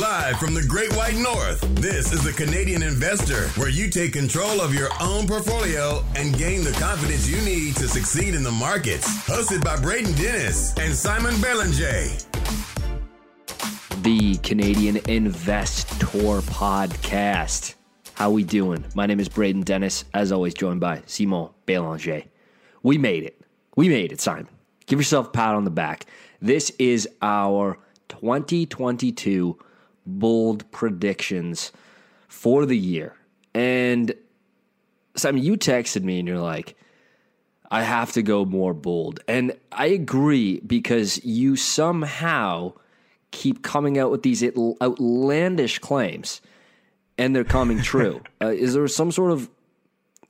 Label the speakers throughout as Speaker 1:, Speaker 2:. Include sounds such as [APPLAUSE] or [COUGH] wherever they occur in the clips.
Speaker 1: Live from the Great White North, this is the Canadian Investor, where you take control of your own portfolio and gain the confidence you need to succeed in the markets. Hosted by Braden Dennis and Simon Belanger.
Speaker 2: The Canadian Investor Podcast. How we doing? My name is Braden Dennis, as always joined by Simon Belanger. We made it. We made it, Simon. Give yourself a pat on the back. This is our 2022 bold predictions for the year. And Simon, you texted me and you're like, I have to go more bold. And I agree because you somehow keep coming out with these outlandish claims and they're coming true. [LAUGHS] uh, is there some sort of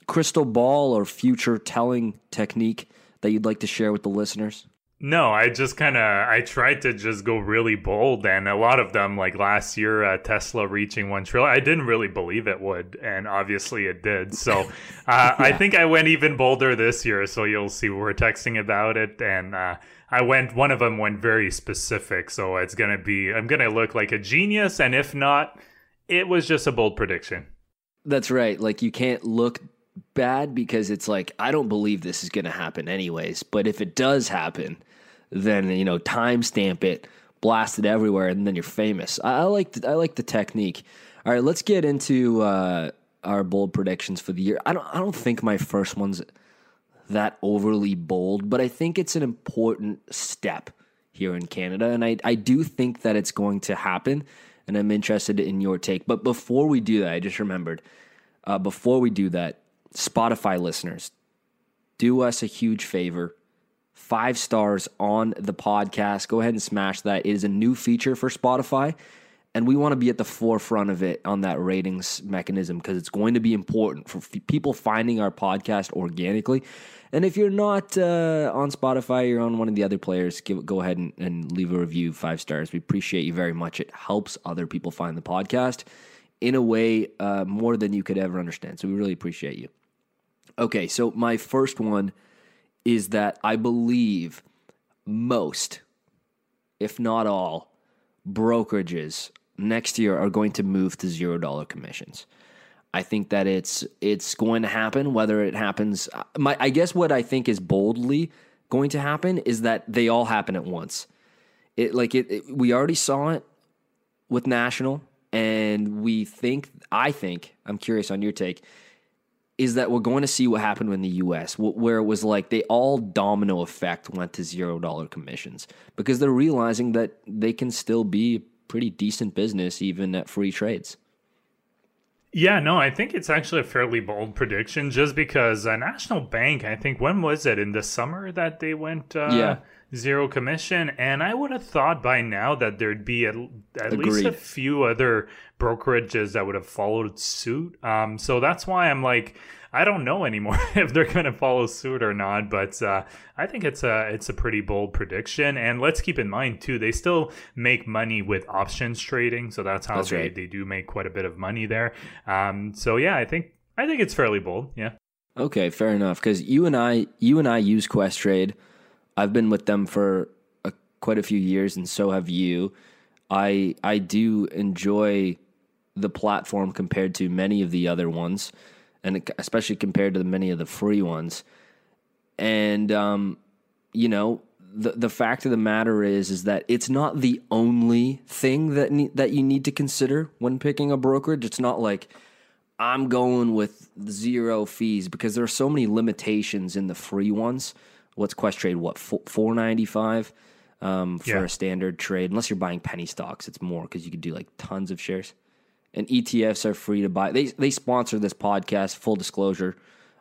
Speaker 2: crystal ball or future telling technique that you'd like to share with the listeners?
Speaker 3: No, I just kind of I tried to just go really bold, and a lot of them, like last year, uh, Tesla reaching one trillion, I didn't really believe it would, and obviously it did. So [LAUGHS] uh, yeah. I think I went even bolder this year. So you'll see we're texting about it, and uh, I went. One of them went very specific, so it's gonna be I'm gonna look like a genius, and if not, it was just a bold prediction.
Speaker 2: That's right. Like you can't look bad because it's like I don't believe this is going to happen anyways. But if it does happen, then you know timestamp it, blast it everywhere, and then you're famous. I, I like the, I like the technique. All right, let's get into uh, our bold predictions for the year. I don't I don't think my first one's that overly bold, but I think it's an important step here in Canada, and I I do think that it's going to happen. And I'm interested in your take. But before we do that, I just remembered. Uh, before we do that, Spotify listeners, do us a huge favor. Five stars on the podcast. Go ahead and smash that. It is a new feature for Spotify, and we want to be at the forefront of it on that ratings mechanism because it's going to be important for f- people finding our podcast organically. And if you're not uh, on Spotify, you're on one of the other players, give, go ahead and, and leave a review, five stars. We appreciate you very much. It helps other people find the podcast in a way uh, more than you could ever understand. So we really appreciate you. Okay, so my first one is that I believe most, if not all, brokerages next year are going to move to zero dollar commissions. I think that it's it's going to happen. Whether it happens, uh, my I guess what I think is boldly going to happen is that they all happen at once. It like it, it we already saw it with national, and we think I think I'm curious on your take is that we're going to see what happened in the US, where it was like they all domino effect went to zero dollar commissions because they're realizing that they can still be pretty decent business even at free trades.
Speaker 3: Yeah, no, I think it's actually a fairly bold prediction just because a National Bank, I think, when was it? In the summer that they went uh, yeah. Zero commission? And I would have thought by now that there'd be at, at least a few other brokerages that would have followed suit. Um, so that's why I'm like, I don't know anymore [LAUGHS] if they're going to follow suit or not, but uh, I think it's a it's a pretty bold prediction. And let's keep in mind too, they still make money with options trading, so that's how that's they, right. they do make quite a bit of money there. Um, so yeah, I think I think it's fairly bold. Yeah.
Speaker 2: Okay, fair enough. Because you and I, you and I use Questrade. I've been with them for a, quite a few years, and so have you. I I do enjoy the platform compared to many of the other ones and especially compared to the, many of the free ones. And um, you know, the the fact of the matter is is that it's not the only thing that ne- that you need to consider when picking a brokerage. It's not like I'm going with zero fees because there are so many limitations in the free ones. What's Questrade? What four ninety five um, for yeah. a standard trade? Unless you're buying penny stocks, it's more because you could do like tons of shares and ETFs are free to buy. They they sponsor this podcast, full disclosure,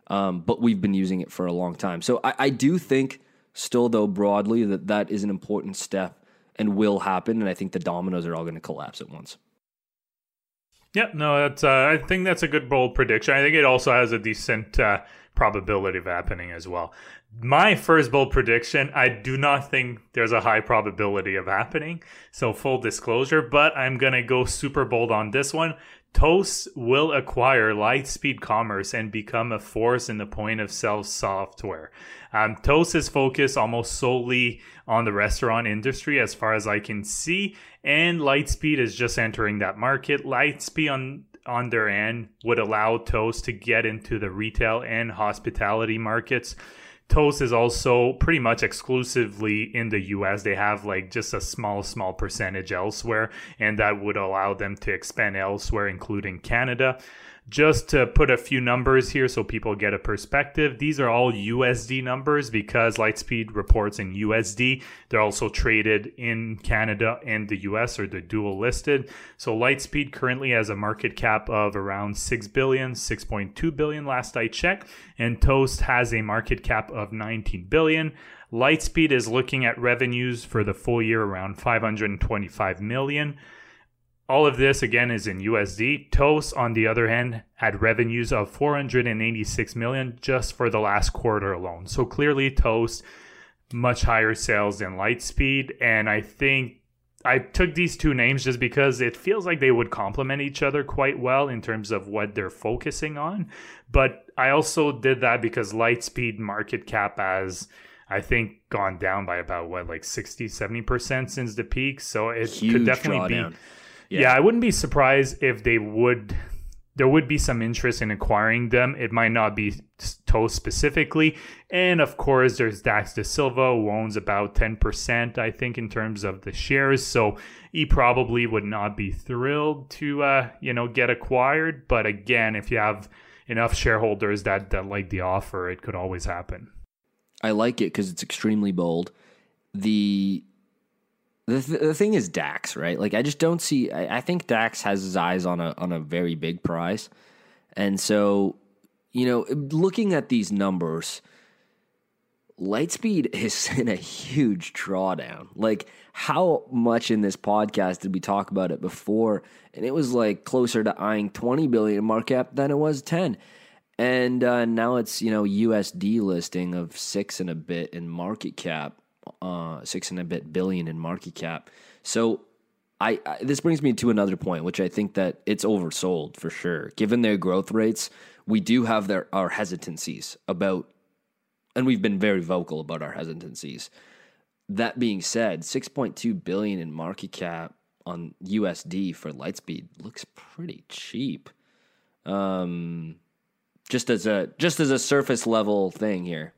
Speaker 2: um, but we've been using it for a long time. So I, I, do think, still though broadly, that that is an important step and will happen. And I think the dominoes are all going to collapse at once.
Speaker 3: Yeah, no, that's. Uh, I think that's a good bold prediction. I think it also has a decent uh, probability of happening as well. My first bold prediction, I do not think there's a high probability of happening. So full disclosure, but I'm gonna go super bold on this one. Toast will acquire Lightspeed Commerce and become a force in the point of sale software. Um, Toast is focused almost solely on the restaurant industry, as far as I can see, and Lightspeed is just entering that market. Lightspeed on on their end would allow Toast to get into the retail and hospitality markets. Toast is also pretty much exclusively in the US. They have like just a small, small percentage elsewhere, and that would allow them to expand elsewhere, including Canada. Just to put a few numbers here so people get a perspective, these are all USD numbers because Lightspeed reports in USD. They're also traded in Canada and the US or they're dual listed. So Lightspeed currently has a market cap of around 6 billion, 6.2 billion last I checked, and Toast has a market cap of 19 billion. Lightspeed is looking at revenues for the full year around 525 million. All of this again is in USD. Toast, on the other hand, had revenues of 486 million just for the last quarter alone. So clearly, Toast much higher sales than Lightspeed, and I think I took these two names just because it feels like they would complement each other quite well in terms of what they're focusing on. But I also did that because Lightspeed market cap has I think gone down by about what like 60 70% since the peak, so it
Speaker 2: Huge
Speaker 3: could definitely
Speaker 2: drawdown.
Speaker 3: be yeah. I wouldn't be surprised if they would. There would be some interest in acquiring them. It might not be Toast specifically. And of course, there's Dax Dasilva, who owns about 10%, I think, in terms of the shares. So he probably would not be thrilled to, uh, you know, get acquired. But again, if you have enough shareholders that, that like the offer, it could always happen.
Speaker 2: I like it because it's extremely bold. The the, th- the thing is Dax, right? Like I just don't see. I, I think Dax has his eyes on a on a very big prize, and so you know, looking at these numbers, Lightspeed is [LAUGHS] in a huge drawdown. Like how much in this podcast did we talk about it before? And it was like closer to eyeing twenty billion market cap than it was ten. And uh, now it's you know USD listing of six and a bit in market cap uh, six and a bit billion in market cap. So I, I, this brings me to another point, which I think that it's oversold for sure. Given their growth rates, we do have their our hesitancies about, and we've been very vocal about our hesitancies. That being said, six point two billion in market cap on USD for Lightspeed looks pretty cheap. Um, just as a just as a surface level thing here.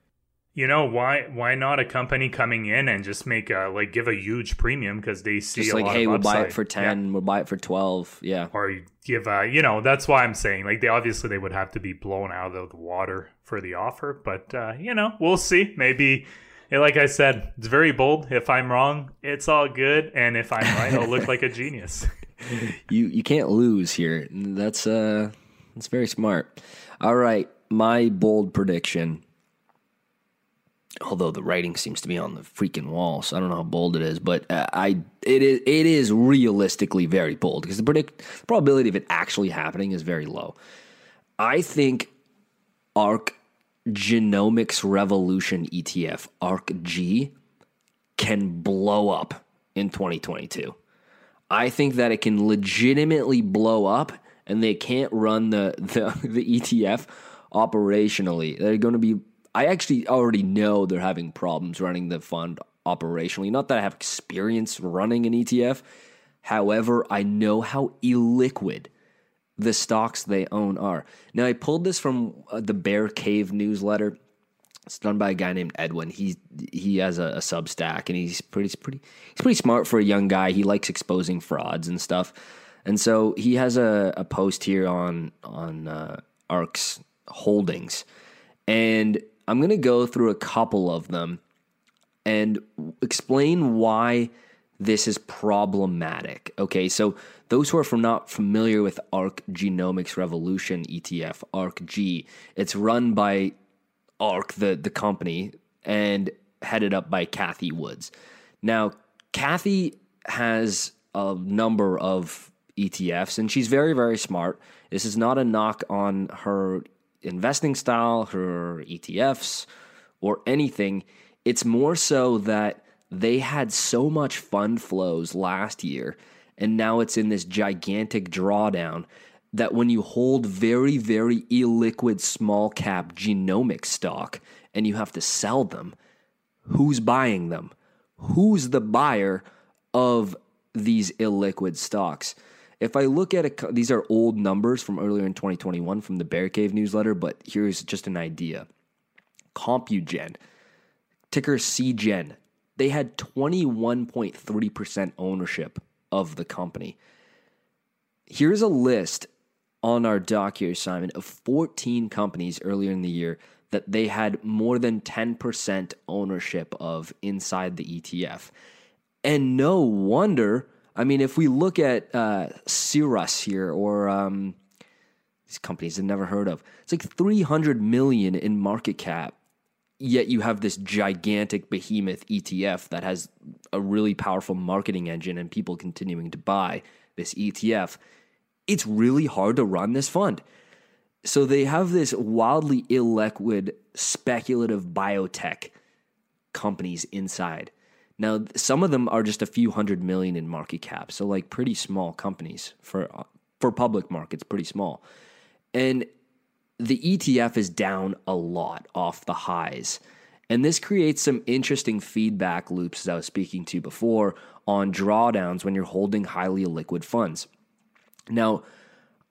Speaker 3: You know why? Why not a company coming in and just make a like give a huge premium because they see
Speaker 2: just
Speaker 3: a
Speaker 2: like hey, we'll buy it for ten,
Speaker 3: Yeah.
Speaker 2: we'll buy it for twelve, yeah.
Speaker 3: or give a you know that's why I'm saying like they obviously they would have to be blown out of the water for the offer, but uh, you know we'll see. Maybe like I said, it's very bold. If I'm wrong, it's all good, and if I'm right, I'll look like a genius. [LAUGHS]
Speaker 2: you you can't lose here. That's uh that's very smart. All right, my bold prediction. Although the writing seems to be on the freaking wall, so I don't know how bold it is, but uh, I it is it is realistically very bold because the predict the probability of it actually happening is very low. I think ARK Genomics Revolution ETF ARK G can blow up in 2022. I think that it can legitimately blow up, and they can't run the the, [LAUGHS] the ETF operationally. They're going to be. I actually already know they're having problems running the fund operationally. Not that I have experience running an ETF. However, I know how illiquid the stocks they own are. Now, I pulled this from uh, the Bear Cave newsletter. It's done by a guy named Edwin. He he has a, a Substack, and he's pretty pretty he's pretty smart for a young guy. He likes exposing frauds and stuff, and so he has a, a post here on on uh, Ark's holdings, and I'm gonna go through a couple of them and explain why this is problematic. Okay, so those who are from not familiar with ARK Genomics Revolution ETF, ARK G, it's run by ARK, the, the company, and headed up by Cathie Woods. Now, Cathie has a number of ETFs, and she's very, very smart. This is not a knock on her investing style, her ETFs, or anything. It's more so that they had so much fund flows last year, and now it's in this gigantic drawdown that when you hold very, very illiquid small cap genomic stock and you have to sell them, who's buying them? Who's the buyer of these illiquid stocks? If I look at these are old numbers from earlier in 2021 from the Bear Cave newsletter, but here's just an idea. Compugen, ticker CGen, they had 21.3% ownership of the company. Here's a list on our doc here, Simon, of 14 companies earlier in the year that they had more than 10% ownership of inside the ETF. And no wonder, I mean, if we look at uh, Cirrus here or um, these companies I've never heard of, it's like 300 million in market cap. Yet you have this gigantic behemoth ETF that has a really powerful marketing engine and people continuing to buy this ETF. It's really hard to run this fund. So they have this wildly illiquid speculative biotech companies inside. Now, some of them are just a few hundred million in market cap, so like pretty small companies for uh, for public markets, pretty small. And the ETF is down a lot off the highs. And this creates some interesting feedback loops, as I was speaking to before, on drawdowns when you're holding highly liquid funds. Now,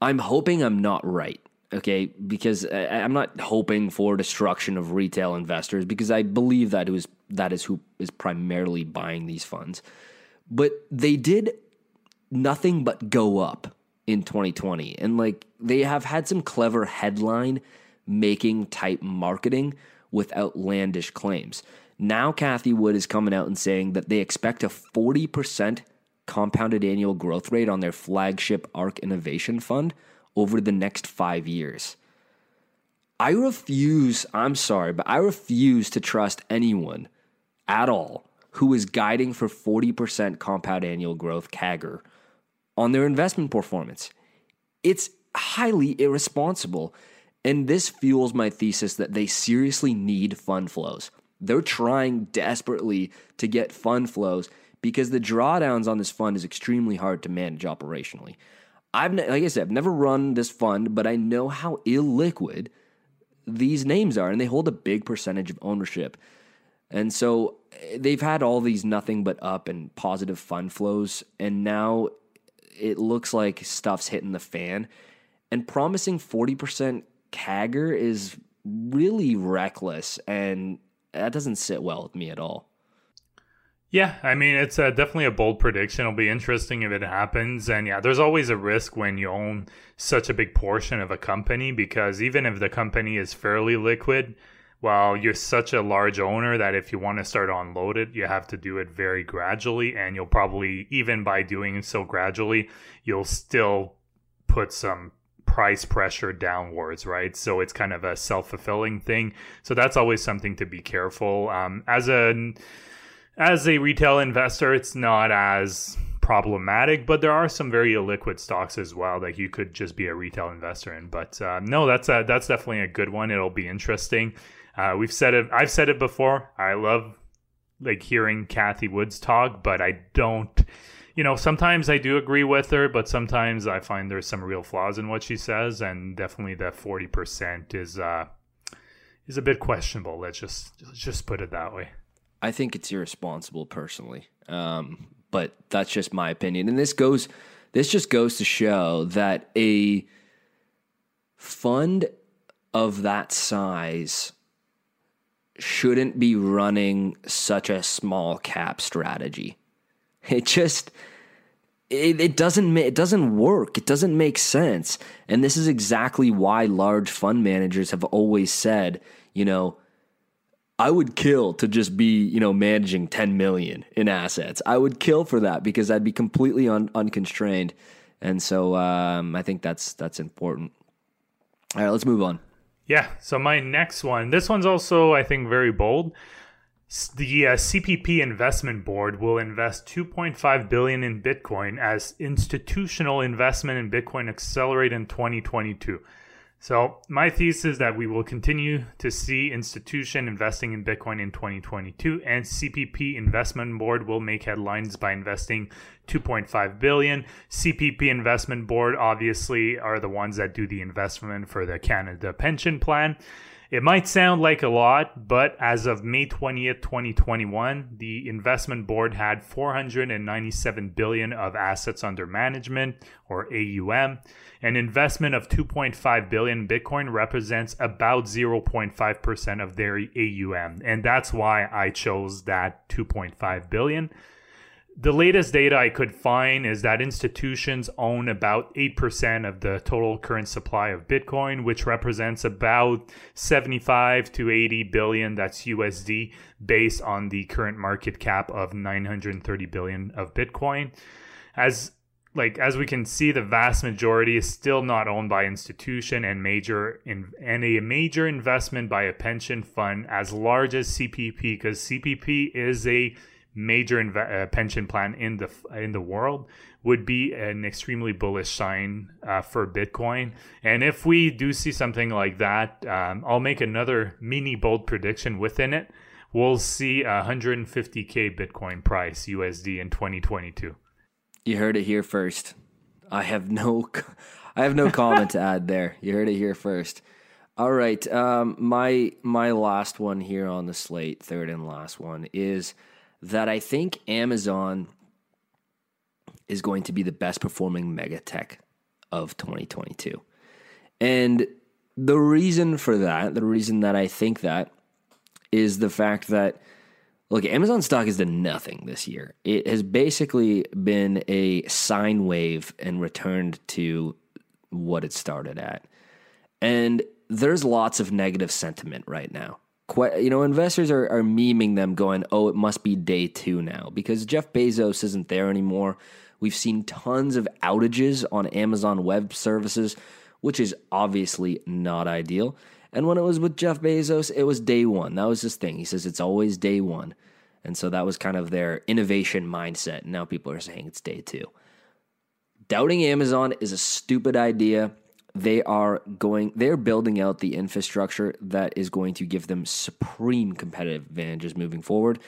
Speaker 2: I'm hoping I'm not right okay because uh, i'm not hoping for destruction of retail investors because i believe that it was that is who is primarily buying these funds. But they did nothing but go up in 2020 and like they have had some clever headline making type marketing with outlandish claims. Now Cathie wood is coming out and saying that they expect a 40% compounded annual growth rate on their flagship ARK innovation fund over the next five years. I refuse, I'm sorry, but I refuse to trust anyone at all who is guiding for 40% compound annual growth CAGR on their investment performance. It's highly irresponsible. And this fuels my thesis that they seriously need fund flows. They're trying desperately to get fund flows because the drawdowns on this fund is extremely hard to manage operationally. I've like I said, I've never run this fund, but I know how illiquid these names are, and they hold a big percentage of ownership. And so eh, they've had all these nothing but up and positive fund flows, and now it looks like stuff's hitting the fan. And promising 40% CAGR is really reckless, and that doesn't sit well with me at all.
Speaker 3: Yeah, I mean, it's uh, definitely a bold prediction. It'll be interesting if it happens. And yeah, there's always a risk when you own such a big portion of a company because even if the company is fairly liquid, well, you're such a large owner that if you want to start unload it, you have to do it very gradually. And you'll probably, even by doing so gradually, you'll still put some price pressure downwards, right? So it's kind of a self fulfilling thing. So that's always something to be careful. Um, as a as a retail investor, it's not as problematic, but there are some very illiquid stocks as well that you could just be a retail investor in. But uh, no, that's a, that's definitely a good one. It'll be interesting. Uh, we've said it. I've said it before. I love like hearing Cathie Woods talk, but I don't. You know, sometimes I do agree with her, but sometimes I find there's some real flaws in what she says, and definitely that forty percent is uh, is a bit questionable. Let's just let's just put it that way.
Speaker 2: I think it's irresponsible personally. Um, but that's just my opinion. And this goes, this just goes to show that a fund of that size shouldn't be running such a small cap strategy. It just, it, it doesn't it doesn't work. It doesn't make sense. And this is exactly why large fund managers have always said, you know, I would kill to just be, you know, managing 10 million in assets. I would kill for that because I'd be completely un- unconstrained. And so um, I think that's that's important. All right, let's move on.
Speaker 3: Yeah. So my next one, this one's also I think very bold. The uh, CPP Investment Board will invest 2.5 billion in Bitcoin as institutional investment in Bitcoin accelerate in 2022. So, my thesis is that we will continue to see institution investing in Bitcoin in 2022 and CPP Investment Board will make headlines by investing 2.5 billion. CPP Investment Board obviously are the ones that do the investment for the Canada Pension Plan. It might sound like a lot, but as of May 20th, 2021, the investment board had 497 billion of assets under management or AUM. An investment of 2.5 billion Bitcoin represents about 0.5% of their AUM, and that's why I chose that 2.5 billion. The latest data I could find is that institutions own about 8% of the total current supply of Bitcoin, which represents about 75 to 80 billion, that's USD, based on the current market cap of 930 billion of Bitcoin. As like as we can see, the vast majority is still not owned by institution and major in, and a major investment by a pension fund as large as CPP, because CPP is a major inv- uh, pension plan in the in the world would be an extremely bullish sign uh, for Bitcoin. And if we do see something like that, um, I'll make another mini bold prediction within it. We'll see 150k Bitcoin price USD in 2022.
Speaker 2: You heard it here first. I have no, I have no [LAUGHS] comment to add there. You heard it here first. All right, um, my my last one here on the slate, third and last one is that I think Amazon is going to be the best performing mega tech of 2022. And the reason for that, the reason that I think that is the fact that look, Amazon stock has done nothing this year. It has basically been a sine wave and returned to what it started at. And there's lots of negative sentiment right now you know, investors are, are memeing them going, oh, it must be day two now because Jeff Bezos isn't there anymore. We've seen tons of outages on Amazon Web Services, which is obviously not ideal. And when it was with Jeff Bezos, it was day one. That was his thing. He says it's always day one. And so that was kind of their innovation mindset. Now people are saying it's day two. Doubting Amazon is a stupid idea they are going they're building out the infrastructure that is going to give them supreme competitive advantages moving forward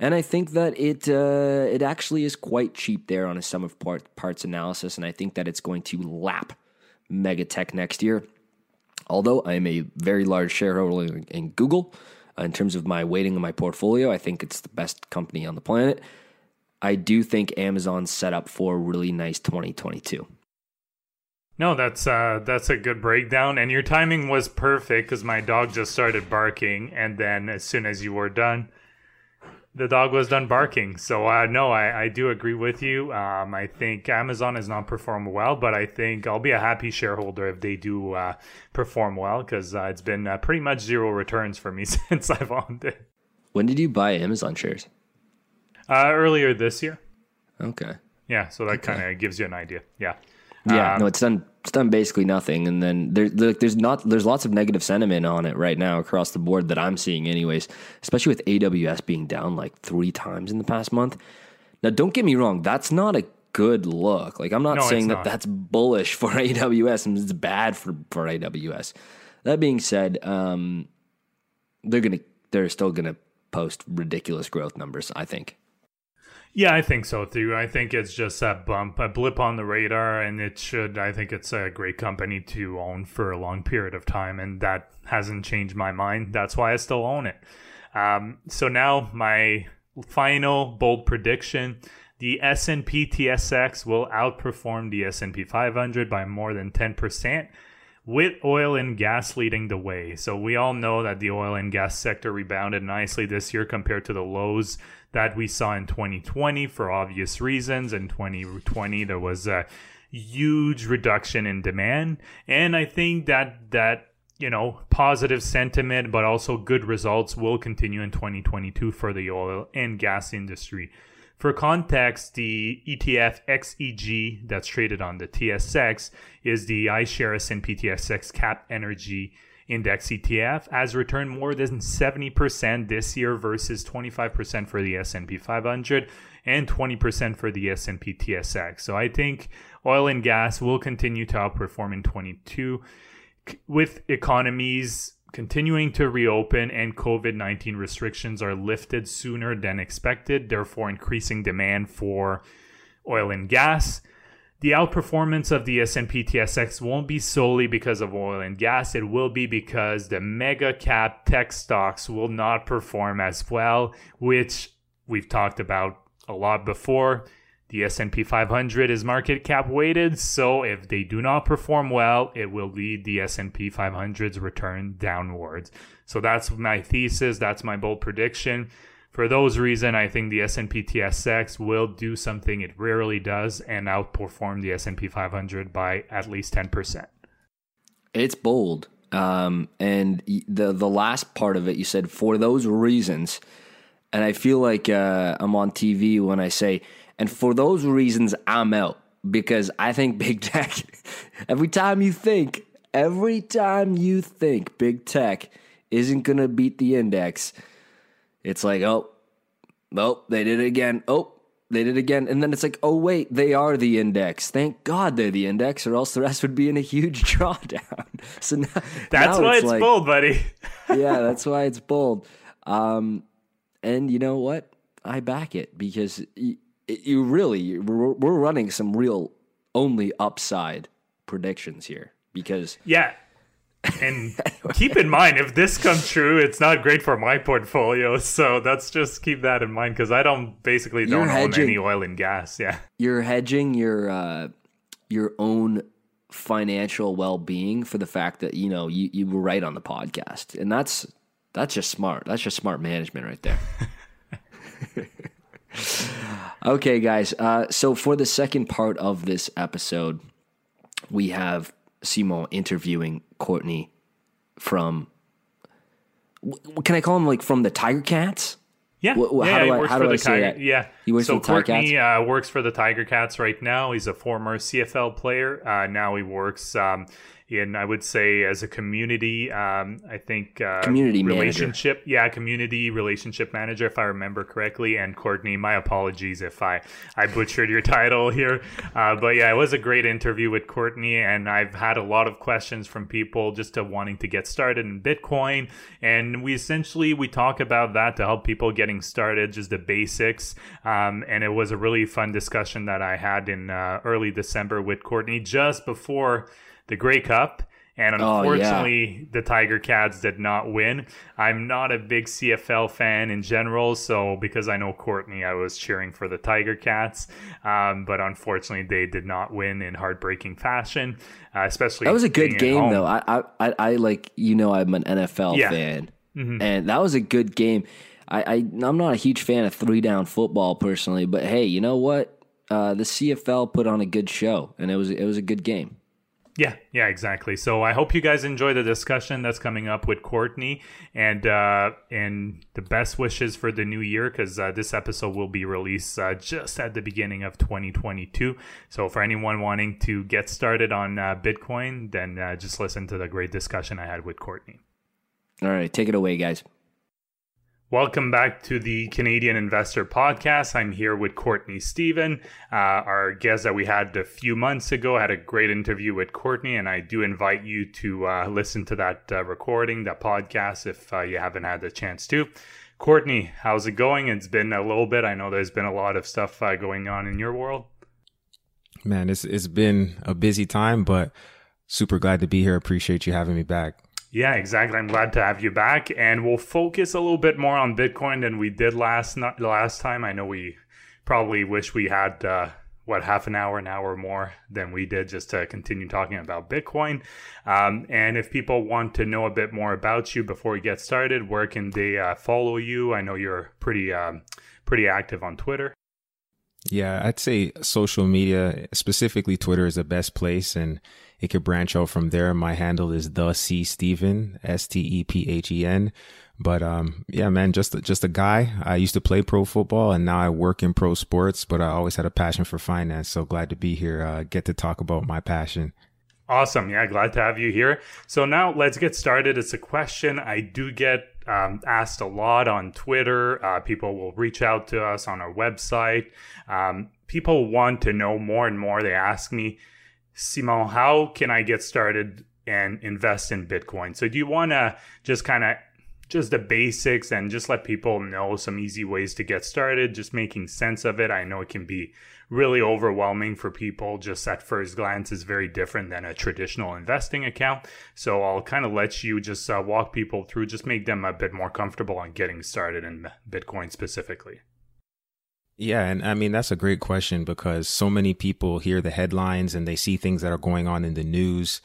Speaker 2: and I think that it uh, it actually is quite cheap there on a sum of part, parts analysis, and I think that it's going to lap Megatech next year. Although I am a very large shareholder in Google, uh, in terms of my weighting in my portfolio, I think it's the best company on the planet. I do think Amazon's set up for a really nice 2022.
Speaker 3: No, that's uh, that's a good breakdown, and your timing was perfect because my dog just started barking, and then as soon as you were done, the dog was done barking. So uh, no, I, I do agree with you. Um, I think Amazon has not performed well, but I think I'll be a happy shareholder if they do uh, perform well because uh, it's been uh, pretty much zero returns for me [LAUGHS] since I've owned it.
Speaker 2: When did you buy Amazon shares?
Speaker 3: Uh, earlier this year.
Speaker 2: Okay.
Speaker 3: Yeah, so that okay. kind of gives you an idea. Yeah.
Speaker 2: Yeah, um, no, it's done. It's done basically nothing, and then there, there's not there's lots of negative sentiment on it right now across the board that I'm seeing, anyways. Especially with AWS being down like three times in the past month. Now, don't get me wrong, that's not a good look. Like I'm not no, saying that not. that's bullish for [LAUGHS] AWS and it's bad for for AWS. That being said, um, they're gonna they're still gonna post ridiculous growth numbers. I think.
Speaker 3: Yeah, I think so too. I think it's just that bump, a blip on the radar, and it should. I think it's a great company to own for a long period of time, and that hasn't changed my mind. That's why I still own it. Um, so now my final bold prediction: the S&P TSX will outperform the S&P 500 by more than ten percent with oil and gas leading the way. So we all know that the oil and gas sector rebounded nicely this year compared to the lows that we saw in 2020 for obvious reasons. In 2020, there was a huge reduction in demand, and I think that that you know positive sentiment, but also good results will continue in 2022 for the oil and gas industry. For context, the ETF XEG that's traded on the TSX is the iShares S&P TSX Cap Energy Index ETF has returned more than 70% this year versus 25% for the S&P 500 and 20% for the S&P TSX. So I think oil and gas will continue to outperform in 22 with economies continuing to reopen and COVID 19 restrictions are lifted sooner than expected, therefore, increasing demand for oil and gas. The outperformance of the S&P TSX won't be solely because of oil and gas. It will be because the mega cap tech stocks will not perform as well, which we've talked about a lot before. The S&P 500 is market cap weighted, so if they do not perform well, it will lead the S&P 500's return downwards. So that's my thesis, that's my bold prediction. For those reasons, I think the S&P TSX will do something it rarely does and outperform the S&P 500 by at least 10%.
Speaker 2: It's bold. Um, and the the last part of it, you said for those reasons, and I feel like uh, I'm on TV when I say and for those reasons, I'm out because I think big tech, [LAUGHS] every time you think, every time you think big tech isn't to beat the index, it's like, oh, oh, they did it again. Oh, they did it again. And then it's like, oh, wait, they are the index. Thank God they're the index, or else the rest would be in a huge [LAUGHS] drawdown. So now,
Speaker 3: that's
Speaker 2: now
Speaker 3: why
Speaker 2: it's,
Speaker 3: it's
Speaker 2: like,
Speaker 3: bold, buddy. [LAUGHS]
Speaker 2: yeah, that's why it's bold. Um, and you know what? I back it because you really we're, we're running some real only upside predictions here because
Speaker 3: yeah and keep in mind if this comes true it's not great for my portfolio so let's just keep that in mind because i don't basically don't own any oil and gas yeah.
Speaker 2: You're hedging your uh your own financial well-being for the fact that you know you, you were right on the podcast. And that's that's just smart. That's just smart management right there. [LAUGHS] Okay, guys. Uh, so for the second part of this episode, we have Simon interviewing Courtney from. Can I call him like from the Tiger Cats?
Speaker 3: Yeah,
Speaker 2: how
Speaker 3: yeah,
Speaker 2: do
Speaker 3: I,
Speaker 2: how do I
Speaker 3: say
Speaker 2: that?
Speaker 3: Yeah,
Speaker 2: he works
Speaker 3: so
Speaker 2: for the Tiger
Speaker 3: Courtney. Uh, works for the Tiger Cats right now. He's a former CFL player. Uh, now he works um, and I would say as a community, um, I think uh,
Speaker 2: community
Speaker 3: relationship,
Speaker 2: manager.
Speaker 3: yeah, community relationship manager, if I remember correctly. And Courtney, my apologies if I I butchered your [LAUGHS] title here, uh, but yeah, it was a great interview with Courtney, and I've had a lot of questions from people just to wanting to get started in Bitcoin, and we essentially we talk about that to help people getting started, just the basics, um, and it was a really fun discussion that I had in uh, early December with Courtney just before the Grey Cup. And unfortunately, oh, yeah. the Tiger Cats did not win. I'm not a big CFL fan in general, so because I know Courtney, I was cheering for the Tiger Cats. Um, but unfortunately, they did not win in heartbreaking fashion. Uh, especially
Speaker 2: that was a good game, though. I, I, I like you know I'm an NFL yeah. fan, mm-hmm. and that was a good game. I, I I'm not a huge fan of three down football personally, but hey, you know what? Uh, the CFL put on a good show, and it was it was a good game.
Speaker 3: Yeah, yeah, exactly. So I hope you guys enjoy the discussion that's coming up with Courtney, and uh, and the best wishes for the new year because uh, this episode will be released uh, just at the beginning of 2022. So for anyone wanting to get started on uh, Bitcoin, then uh, just listen to the great discussion I had with Courtney.
Speaker 2: All right, take it away, guys.
Speaker 3: Welcome back to the Canadian Investor Podcast. I'm here with Courtney Stephen, uh, our guest that we had a few months ago. I had a great interview with Courtney, and I do invite you to uh, listen to that uh, recording, that podcast, if uh, you haven't had the chance to. Courtney, how's it going? It's been a little bit. I know there's been a lot of stuff uh, going on in your world.
Speaker 4: Man, it's it's been a busy time, but super glad to be here. Appreciate you having me back.
Speaker 3: Yeah, exactly. I'm glad to have you back, and we'll focus a little bit more on Bitcoin than we did last not, last time. I know we probably wish we had uh, what half an hour, an hour more than we did, just to continue talking about Bitcoin. Um, and if people want to know a bit more about you before we get started, where can they uh, follow you? I know you're pretty um, pretty active on Twitter.
Speaker 4: Yeah, I'd say social media, specifically Twitter, is the best place, and it could branch out from there. My handle is the C Stephen, S T E P H E N. But um, yeah, man, just just a guy. I used to play pro football, and now I work in pro sports. But I always had a passion for finance. So glad to be here. Uh, get to talk about my passion.
Speaker 3: Awesome. Yeah, glad to have you here. So now let's get started. It's a question I do get um, asked a lot on Twitter. Uh, people will reach out to us on our website. Um, people want to know more and more. They ask me, Simon, how can I get started and invest in Bitcoin. So do you want to just kind of just the basics and just let people know some easy ways to get started, just making sense of it. I know it can be really overwhelming for people just at first glance is very different than a traditional investing account. So I'll kind of let you just uh, walk people through, just make them a bit more comfortable on getting started in Bitcoin specifically.
Speaker 4: Yeah, and I mean that's a great question because so many people hear the headlines and they see things that are going on in the news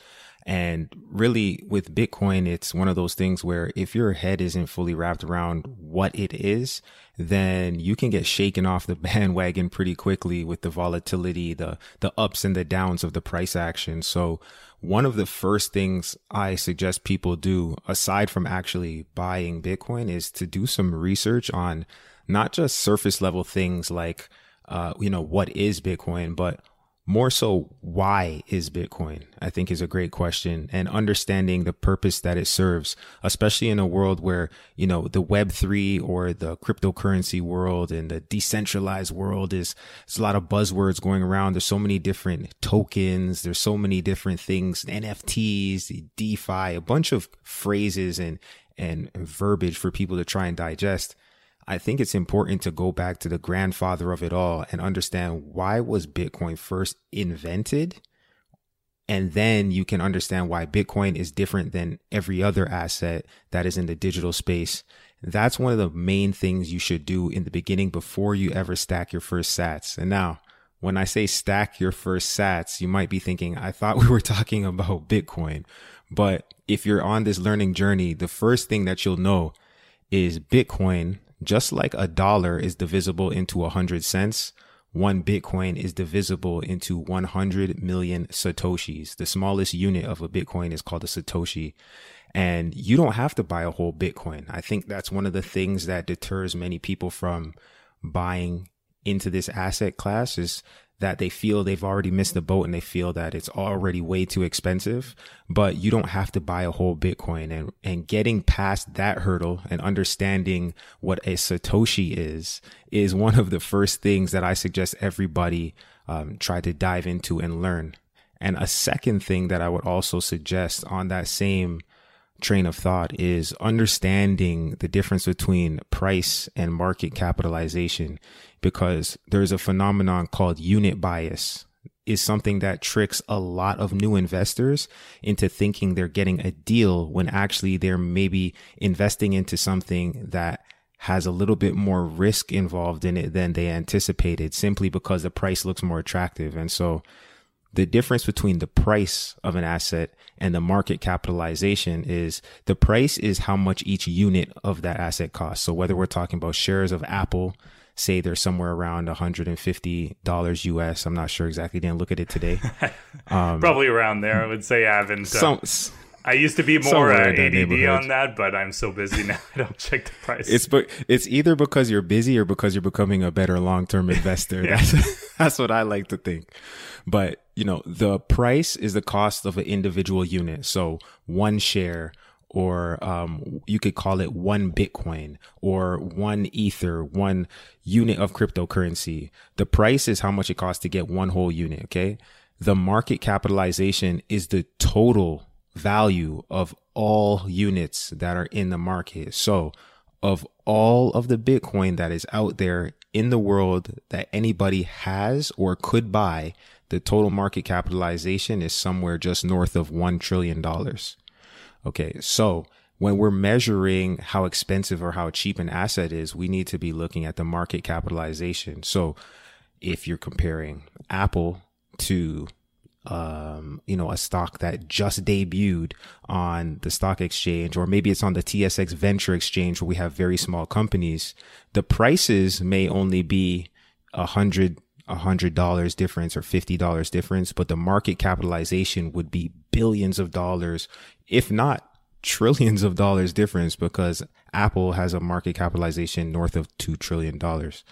Speaker 4: and really with Bitcoin, it's one of those things where if your head isn't fully wrapped around what it is, then you can get shaken off the [LAUGHS] bandwagon pretty quickly with the volatility, the, the ups and the downs of the price action. So one of the first things I suggest people do aside from actually buying Bitcoin is to do some research on not just surface level things like, uh, you know, what is Bitcoin, but more so why is bitcoin i think is a great question. And understanding the purpose that it serves especially in a world where you know the web3 or the cryptocurrency world and the decentralized world is there's a lot of buzzwords going around. There's so many different tokens. There's so many different things nfts defi a bunch of phrases and and verbiage for people to try and digest I think it's important to go back to the grandfather of it all and understand why was Bitcoin first invented? And then you can understand why Bitcoin is different than every other asset that is in the digital space. That's one of the main things you should do in the beginning before you ever stack your first sats. And now, when I say stack your first sats, you might be thinking, I thought [LAUGHS] we were talking about Bitcoin. But if you're on this learning journey, the first thing that you'll know is Bitcoin just like a dollar is divisible into a hundred cents, one Bitcoin is divisible into 100 million Satoshis. The smallest unit of a Bitcoin is called a Satoshi. And you don't have to buy a whole Bitcoin. I think that's one of the things that deters many people from buying into this asset class is that they feel they've already missed the boat and they feel that it's already way too expensive, but you don't have to buy a whole Bitcoin and, and getting past that hurdle and understanding what a Satoshi is, is one of the first things that I suggest everybody um, try to dive into and learn. And a second thing that I would also suggest on that same train of thought is understanding the difference between price and market capitalization because there's a phenomenon called unit bias is something that tricks a lot of new investors into thinking they're getting a deal when actually they're maybe investing into something that has a little bit more risk involved in it than they anticipated simply because the price looks more attractive. And so the difference between the price of an asset and the market capitalization is the price is how much each unit of that asset costs. So whether we're talking about shares of Apple, say they're somewhere around $150 US. I'm not sure exactly. Didn't look at it today.
Speaker 3: Um, [LAUGHS] Probably around there. I would say I haven't. Some, I used to be more uh, ADD on that, but I'm so busy [LAUGHS] now. I don't check the price.
Speaker 4: It's but it's either because you're busy or because you're becoming a better long term [LAUGHS] investor. yeah. That's that's what I like to think. But you know, the price is the cost of an individual unit. So one share or um, you could call it one Bitcoin or one Ether, one unit of cryptocurrency. The price is how much it costs to get one whole unit. Okay. The market capitalization is the total value of all units that are in the market. So of all of the Bitcoin that is out there in the world that anybody has or could buy, the total market capitalization is somewhere just north of $1 trillion. Okay, so when we're measuring how expensive or how cheap an asset is, we need to be looking at the market capitalization. So if you're comparing Apple to um, you know, a stock that just debuted on the stock exchange, or maybe it's on the TSX Venture Exchange where we have very small companies, the prices may only be a hundred a hundred dollars difference or fifty dollars difference, but the market capitalization would be billions of dollars, if not trillions of dollars difference because Apple has a market capitalization north of two trillion dollars.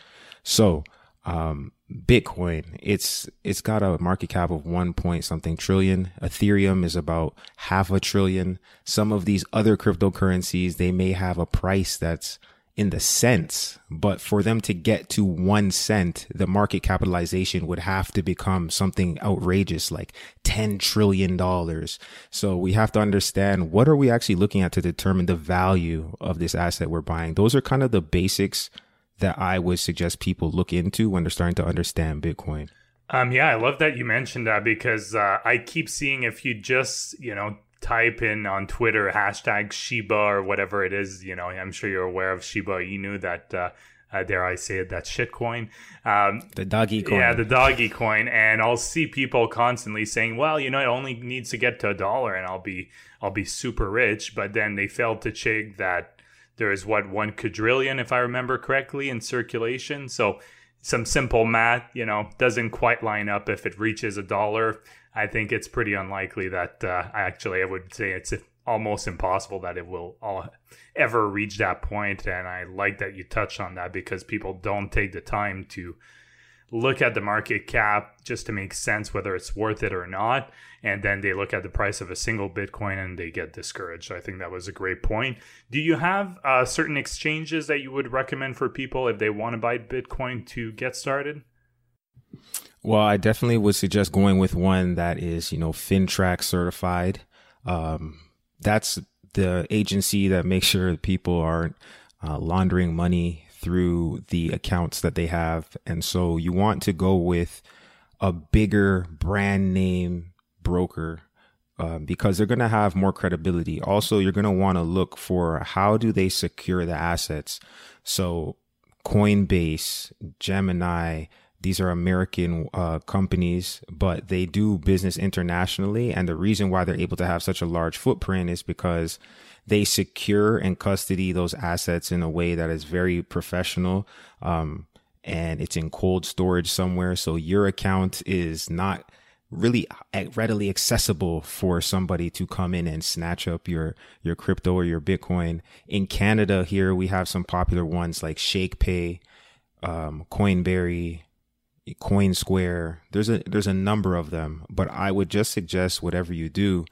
Speaker 4: So, um, Bitcoin, it's it's got a market cap of one point something trillion. Ethereum is about half a trillion. Some of these other cryptocurrencies, they may have a price that's in the cents, but for them to get to one cent, the market capitalization would have to become something outrageous, like $10 trillion. So we have to understand what are we actually looking at to determine the value of this asset we're buying. Those are kind of the basics that I would suggest people look into when they're starting to understand Bitcoin.
Speaker 3: Um, yeah, I love that you mentioned that because uh, I keep seeing if you just, you know, type in on Twitter hashtag Shiba or whatever it is, you know, I'm sure you're aware of Shiba Inu that, uh, uh, dare I say it, that shitcoin. Um,
Speaker 4: the doggy coin.
Speaker 3: Yeah, the doggy coin. And I'll see people constantly saying, well, you know, it only needs to get to a dollar and I'll be, I'll be super rich. But then they failed to check that there is what, one quadrillion, if I remember correctly, in circulation. So some simple math, you know, doesn't quite line up if it reaches a dollar. I think it's pretty unlikely that uh, actually I would say it's almost impossible that it will all ever reach that point. And I like that you touched on that because people don't take the time to look at the market cap just to make sense whether it's worth it or not. And then they look at the price of a single Bitcoin and they get discouraged. So I think that was a great point. Do you have uh, certain exchanges that you would recommend for people if they want to buy Bitcoin to get started?
Speaker 4: Well, I definitely would suggest going with one that is, you know, FINTRAC certified. Um, that's the agency that makes sure people aren't uh, laundering money through the accounts that they have. And so you want to go with a bigger brand name broker um, because they're going to have more credibility. Also, you're going to want to look for how do they secure the assets. So Coinbase, Gemini, these are American uh, companies, but they do business internationally. And the reason why they're able to have such a large footprint is because they secure and custody those assets in a way that is very professional. Um, and it's in cold storage somewhere. So your account is not really readily accessible for somebody to come in and snatch up your your crypto or your bitcoin in canada here we have some popular ones like ShakePay um, Coinberry Coinsquare. There's a there's a number of them, but I would just suggest whatever you do,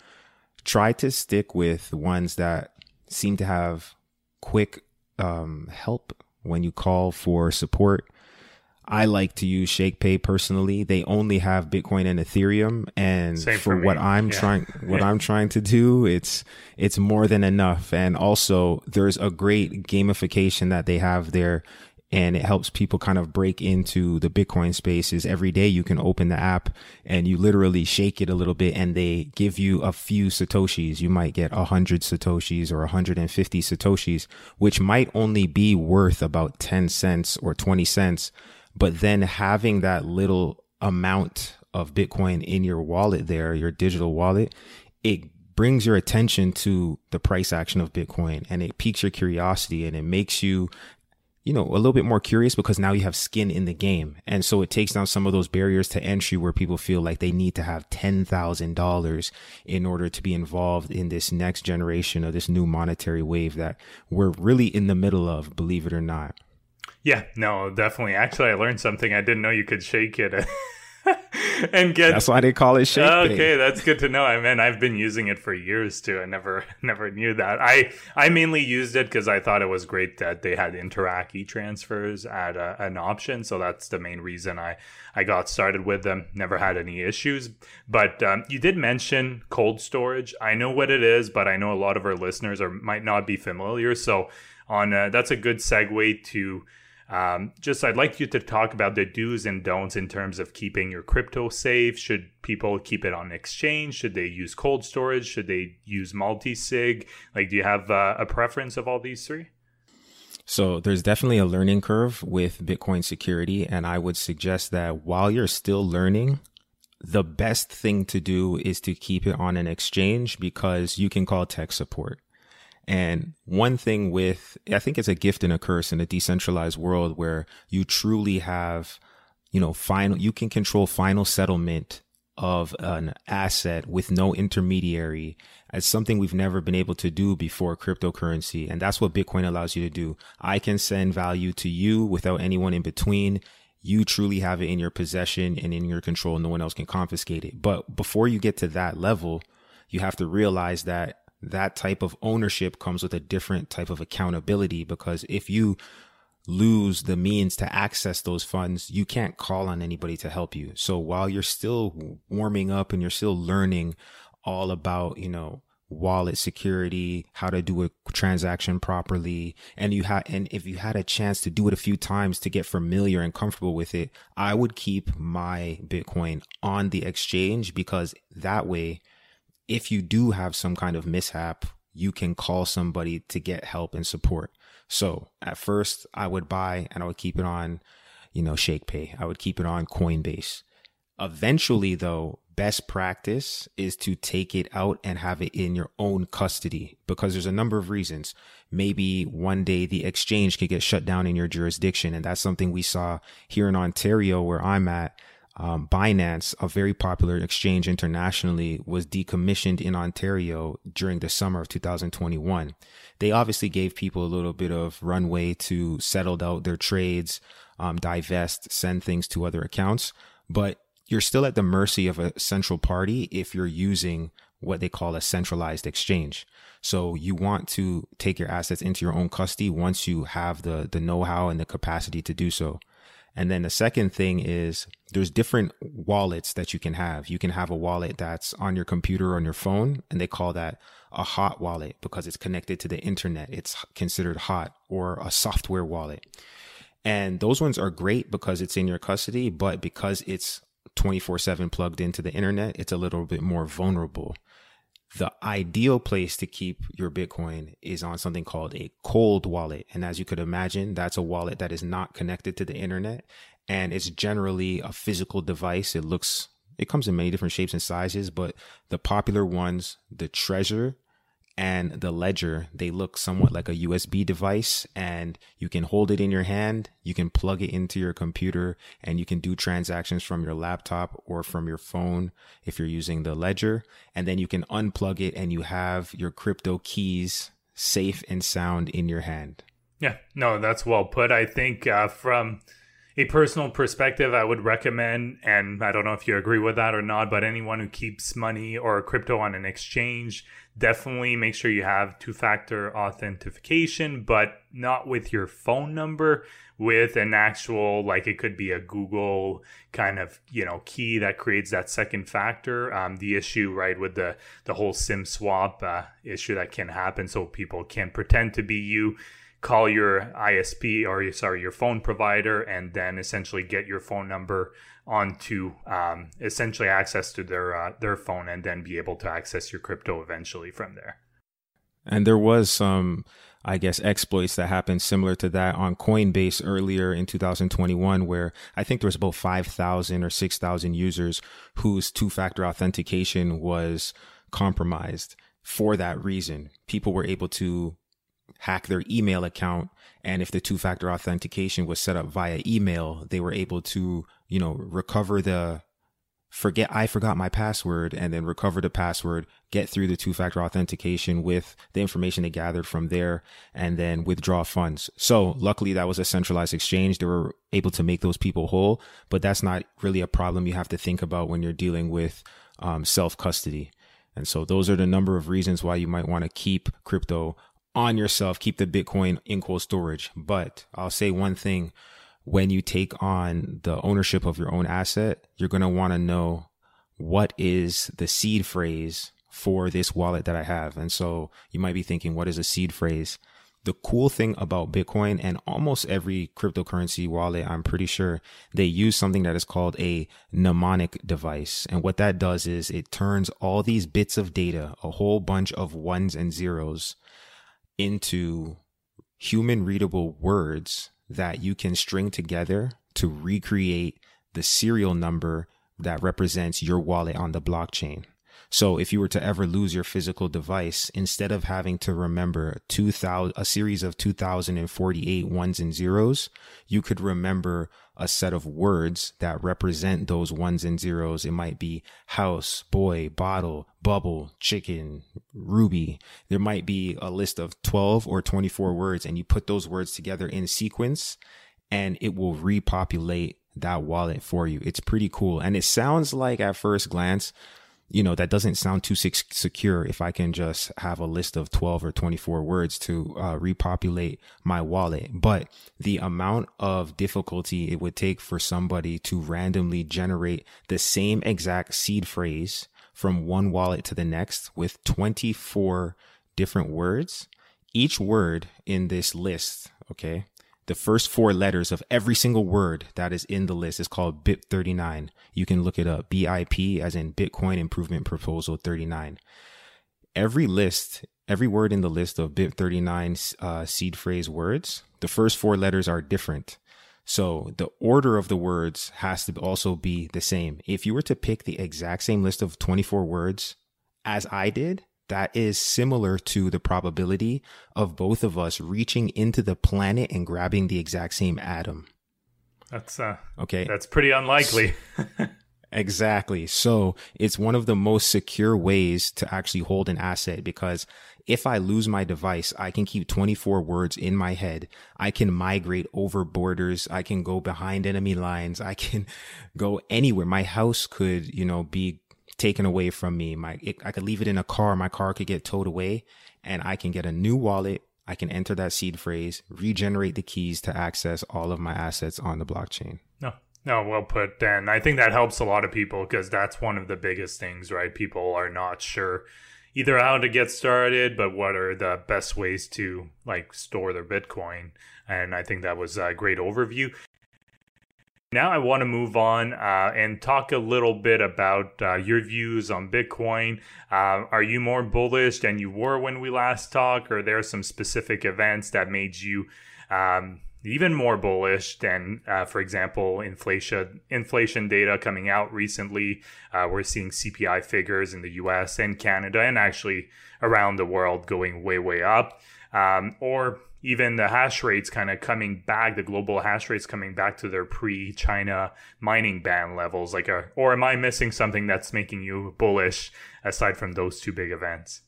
Speaker 4: try to stick with ones that seem to have quick um, help when you call for support. I like to use ShakePay personally. They only have Bitcoin and Ethereum, and
Speaker 3: Same
Speaker 4: for,
Speaker 3: for
Speaker 4: what. I'm
Speaker 3: Yeah.
Speaker 4: trying what [LAUGHS] I'm trying to do, it's it's more than enough. And also, there's a great gamification that they have there, and it helps people kind of break into the Bitcoin spaces. Every day, you can open the app and you literally shake it a little bit, and they give you a few satoshis. You might get a hundred satoshis or 150 satoshis, which might only be worth about 10 cents or 20 cents but then having that little amount of Bitcoin in your wallet there, your digital wallet, it brings your attention to the price action of Bitcoin and it piques your curiosity and it makes you, you know, a little bit more curious because now you have skin in the game. And so it takes down some of those barriers to entry where people feel like they need to have $10,000 in order to be involved in this next generation of this new monetary wave that we're really in the middle of, believe it or not.
Speaker 3: Yeah, no, definitely. Actually, I learned something. I didn't know you could shake it [LAUGHS] [LAUGHS] and get.
Speaker 4: That's why they call it shake.
Speaker 3: Okay, that's good to know. I mean, I've been using it for years too. I never, [LAUGHS] never knew that. I, I mainly used it because I thought it was great that they had Interac e-transfers at a, an option. So that's the main reason I, I got started with them. Never had any issues. But um, you did mention cold storage. I know what it is, but I know a lot of our listeners are might not be familiar. So on uh, that's a good segue to. Um, just I'd like you to talk about the do's and don'ts in terms of keeping your crypto safe. Should people keep it on exchange? Should they use cold storage? Should they use multi sig? Like, do you have uh, a preference of all these three?
Speaker 4: So there's definitely a learning curve with Bitcoin security. And I would suggest that while you're still learning, the best thing to do is to keep it on an exchange because you can call tech support. And one thing with, I think it's a gift and a curse in a decentralized world where you truly have, you know, final, you can control final settlement of an asset with no intermediary as something we've never been able to do before cryptocurrency. And that's what Bitcoin allows you to do. I can send value to you without anyone in between. You truly have it in your possession and in your control. No one else can confiscate it. But before you get to that level, you have to realize that that type of ownership comes with a different type of accountability because if you lose the means to access those funds, you can't call on anybody to help you. So while you're still warming up and you're still learning all about, you know, wallet security, how to do a transaction properly, and you had and if you had a chance to do it a few times to get familiar and comfortable with it, I would keep my Bitcoin on the exchange because that way if you do have some kind of mishap, you can call somebody to get help and support. So at first I would buy and I would keep it on, you know, ShakePay. I would keep it on Coinbase. Eventually though, best practice is to take it out and have it in your own custody because there's a number of reasons. Maybe one day the exchange could get shut down in your jurisdiction. And that's something we saw here in Ontario where I'm at um, Binance, a very popular exchange internationally, was decommissioned in Ontario during the summer of 2021. They obviously gave people a little bit of runway to settle out their trades, um, divest, send things to other accounts, but you're still at the mercy of a central party if you're using what they call a centralized exchange. So you want to take your assets into your own custody once you have the the know-how and the capacity to do so. And then the second thing is there's different wallets that you can have. You can have a wallet that's on your computer or on your phone, and they call that a hot wallet because it's connected to the internet. It's considered hot or a software wallet. And those ones are great because it's in your custody, but because it's 24 7 plugged into the internet, it's a little bit more vulnerable the ideal place to keep your Bitcoin is on something called a cold wallet. And as you could imagine, that's a wallet that is not connected to the internet. And it's generally a physical device. It looks, it comes in many different shapes and sizes, but the popular ones, the Trezor and the ledger they look somewhat like a usb device and you can hold it in your hand you can plug it into your computer and you can do transactions from your laptop or from your phone if you're using the ledger. And then you can unplug it and you have your crypto keys safe and sound in your hand.
Speaker 3: Yeah no that's well put. I think uh, from a personal perspective, I would recommend, and I don't know if you agree with that or not, but anyone who keeps money or crypto on an exchange, definitely make sure you have two factor authentication, but not with your phone number, with an actual, like it could be a Google kind of, you know, key that creates that second factor. Um, the issue, right, with the, the whole SIM swap uh, issue that can happen, so people can pretend to be you call your ISP or sorry your phone provider and then essentially get your phone number onto um, essentially access to their uh, their phone and then be able to access your crypto eventually from there.
Speaker 4: And there was some, I guess, exploits that happened similar to that on Coinbase earlier in 2021, where I think there was about 5,000 or 6,000 users whose two-factor authentication was compromised for that reason. People were able to hack their email account. And if the two factor authentication was set up via email, they were able to, you know, recover the forget, I forgot my password and then recover the password, get through the two factor authentication with the information they gathered from there and then withdraw funds. So luckily that was a centralized exchange. They were able to make those people whole, but that's not really a problem you have to think about when you're dealing with um, self custody. And so those are the number of reasons why you might want to keep crypto on yourself, keep the Bitcoin in cold storage. But I'll say one thing when you take on the ownership of your own asset, you're going to want to know what is the seed phrase for this wallet that I have. And so you might be thinking, what is a seed phrase? The cool thing about Bitcoin and almost every cryptocurrency wallet, I'm pretty sure they use something that is called a mnemonic device. And what that does is it turns all these bits of data, a whole bunch of ones and zeros, into human readable words that you can string together to recreate the serial number that represents your wallet on the blockchain. So if you were to ever lose your physical device, instead of having to remember 2000, a series of 2048 ones and zeros, you could remember a set of words that represent those ones and zeros. It might be house, boy, bottle, bubble, chicken, ruby. There might be a list of 12 or 24 words and you put those words together in sequence and it will repopulate that wallet for you. It's pretty cool. And it sounds like at first glance, you know, that doesn't sound too secure if I can just have a list of 12 or 24 words to uh, repopulate my wallet. But the amount of difficulty it would take for somebody to randomly generate the same exact seed phrase from one wallet to the next with 24 different words, each word in this list, okay, the first four letters of every single word that is in the list is called BIP39. You can look it up. BIP as in Bitcoin Improvement Proposal 39. Every list, every word in the list of BIP39 uh, seed phrase words, the first four letters are different. So the order of the words has to also be the same. If you were to pick the exact same list of 24 words as I did, that is similar to the probability of both of us reaching into the planet and grabbing the exact same atom.
Speaker 3: That's uh okay. That's pretty unlikely.
Speaker 4: exactly. So, it's one of the most secure ways to actually hold an asset because if I lose my device, I can keep 24 words in my head. I can migrate over borders. I can go behind enemy lines. I can [LAUGHS] go anywhere. My house could, you know, be taken away from me. My, it, I could leave it in a car. My car could get towed away and I can get a new wallet. I can enter that seed phrase, regenerate the keys to access all of my assets on the blockchain.
Speaker 3: No, no, well put, Dan. I think that helps a lot of people because that's one of the biggest things, right? People are not sure either how to get started, but what are the best ways to like store their Bitcoin. And I think that was a great overview. Now I want to move on uh, and talk a little bit about uh, your views on Bitcoin. Uh, are you more bullish than you were when we last talked, or are there some specific events that made you um, even more bullish than, uh, for example, inflation inflation data coming out recently? Uh, we're seeing CPI figures in the U.S. and Canada, and actually around the world going way way up. Um, or even the hash rates kind of coming back, the global hash rates coming back to their pre-China mining ban levels. Like, a, or am I missing something that's making you bullish aside from those two big events?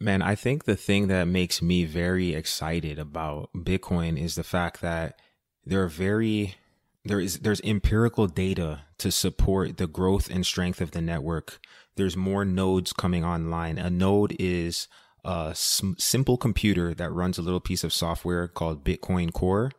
Speaker 4: Man, I think the thing that makes me very excited about Bitcoin is the fact that there are very there is there's empirical data to support the growth and strength of the network. There's more nodes coming online. A node is a simple computer that runs a little piece of software called Bitcoin Core.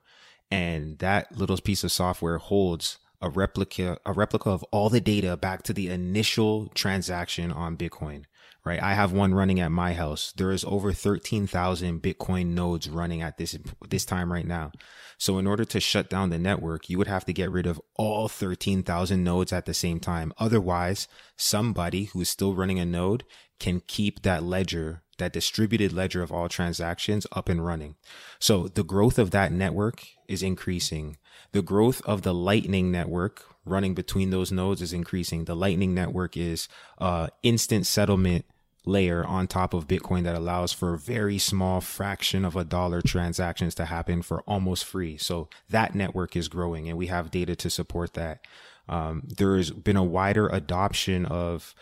Speaker 4: And that little piece of software holds a replica, a replica of all the data back to the initial transaction on Bitcoin, right? I have one running at my house. There is over 13,000 Bitcoin nodes running at this, this time right now. So in order to shut down the network, you would have to get rid of all 13,000 nodes at the same time. Otherwise, somebody who is still running a node can keep that ledger that distributed ledger of all transactions up and running. So the growth of that network is increasing. The growth of the Lightning network running between those nodes is increasing. The Lightning network is uh, instant settlement layer on top of Bitcoin that allows for a very small fraction of a dollar transactions to happen for almost free. So that network is growing and we have data to support that. Um, there has been a wider adoption of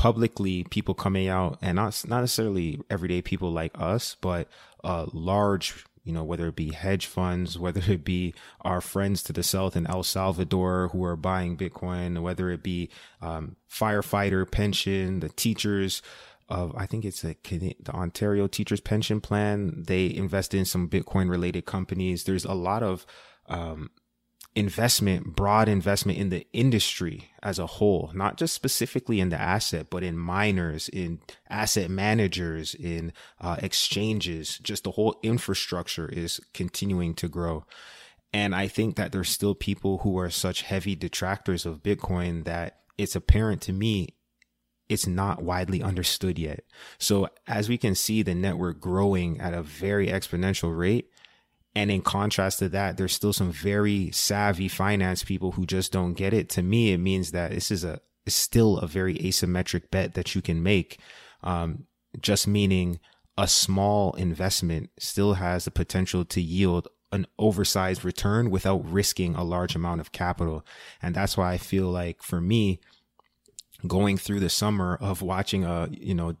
Speaker 4: publicly people coming out and not not necessarily everyday people like us, but uh, large you know, whether it be hedge funds, [LAUGHS] whether it be our friends to the south in El Salvador who are buying Bitcoin, whether it be um, firefighter pension, the teachers of, I think it's a, the Ontario Teachers Pension Plan. They invest in some Bitcoin related companies. There's a lot of um, investment, broad investment in the industry as a whole, not just specifically in the asset, but in miners, in asset managers, in uh, exchanges, just the whole infrastructure is continuing to grow. And I think that there's still people who are such heavy detractors of Bitcoin that it's apparent to me it's not widely understood yet. So as we can see the network growing at a very exponential rate, and in contrast to that, there's still some very savvy finance people who just don't get it. To me, it means that this is a still a very asymmetric bet that you can make. Um, just meaning a small investment still has the potential to yield an oversized return without risking a large amount of capital. And that's why I feel like for me, going through the summer of watching a, you know,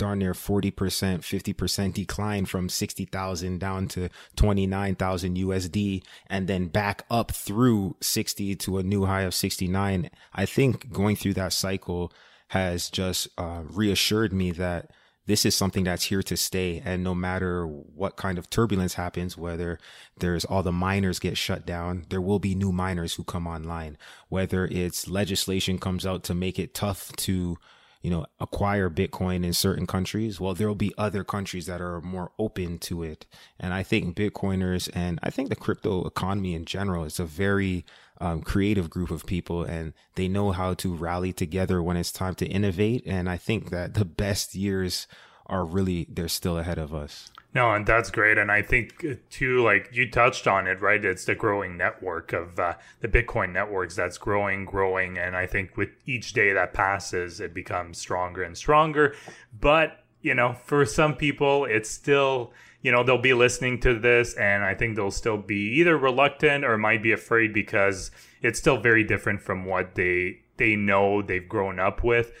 Speaker 4: darn near 40%, 50% decline from 60,000 down to 29,000 USD and then back up through 60 to a new high of 69. I think going through that cycle has just uh, reassured me that this is something that's here to stay. And no matter what kind of turbulence happens, whether there's all the miners get shut down, there will be new miners who come online. Whether it's legislation comes out to make it tough to you know, acquire Bitcoin in certain countries, well, there will be other countries that are more open to it. And I think Bitcoiners and I think the crypto economy in general is a very um, creative group of people and they know how to rally together when it's time to innovate. And I think that the best years are really, they're still ahead of us.
Speaker 3: No, and that's great. And I think, uh, too, like you touched on it, right? It's the growing network of uh, the Bitcoin networks that's growing, growing. And I think with each day that passes, it becomes stronger and stronger. But, you know, for some people, it's still, you know, they'll be listening to this and I think they'll still be either reluctant or might be afraid because it's still very different from what they they know they've grown up with.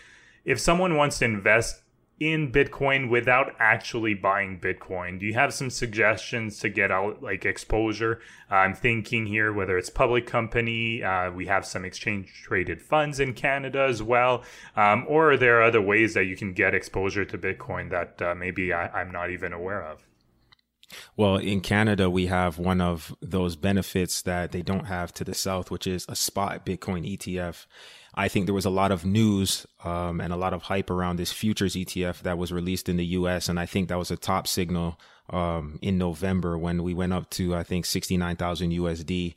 Speaker 3: If someone wants to invest in Bitcoin without actually buying Bitcoin? Do you have some suggestions to get out like exposure? I'm thinking here whether it's public company, uh, we have some exchange traded funds in Canada as well, um, or are there other ways that you can get exposure to Bitcoin that uh, maybe I, I'm not even aware of?
Speaker 4: Well, in Canada, we have one of those benefits that they don't have to the South, which is a spot Bitcoin ETF. I think there was a lot of news um, and a lot of hype around this futures ETF that was released in the US. And I think that was a top signal um, in November when we went up to, I think, 69,000 USD.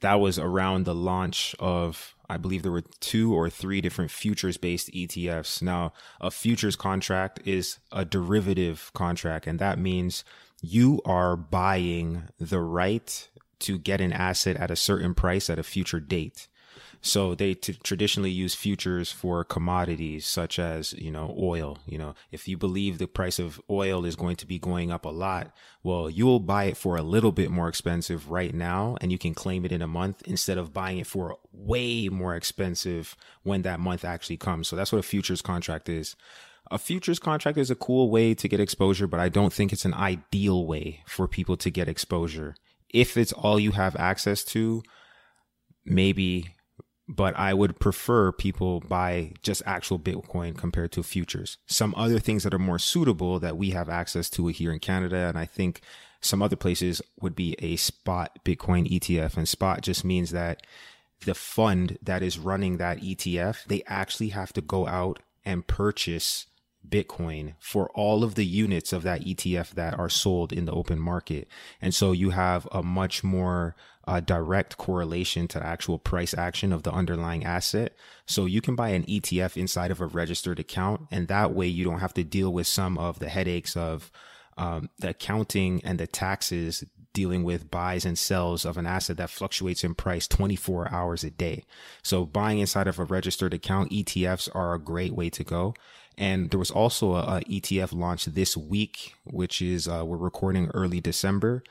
Speaker 4: That was around the launch of, I believe there were two or three different futures based ETFs. Now, a futures contract is a derivative contract, and that means you are buying the right to get an asset at a certain price at a future date. So they t- traditionally use futures for commodities such as, you know, oil. You know, if you believe the price of oil is going to be going up a lot, well, you'll buy it for a little bit more expensive right now and you can claim it in a month instead of buying it for way more expensive when that month actually comes. So that's what a futures contract is. A futures contract is a cool way to get exposure, but I don't think it's an ideal way for people to get exposure. If it's all you have access to, maybe but I would prefer people buy just actual Bitcoin compared to futures. Some other things that are more suitable that we have access to here in Canada, and I think some other places would be a spot Bitcoin ETF. And spot just means that the fund that is running that ETF, they actually have to go out and purchase Bitcoin for all of the units of that ETF that are sold in the open market. And so you have a much more uh, direct correlation to the actual price action of the underlying asset. So you can buy an ETF inside of a registered account, and that way you don't have to deal with some of the headaches of um, the accounting and the taxes dealing with buys and sells of an asset that fluctuates in price 24 hours a day. So buying inside of a registered account, ETFs are a great way to go. And there was also a, a ETF launch this week, which is, uh, we're recording early December.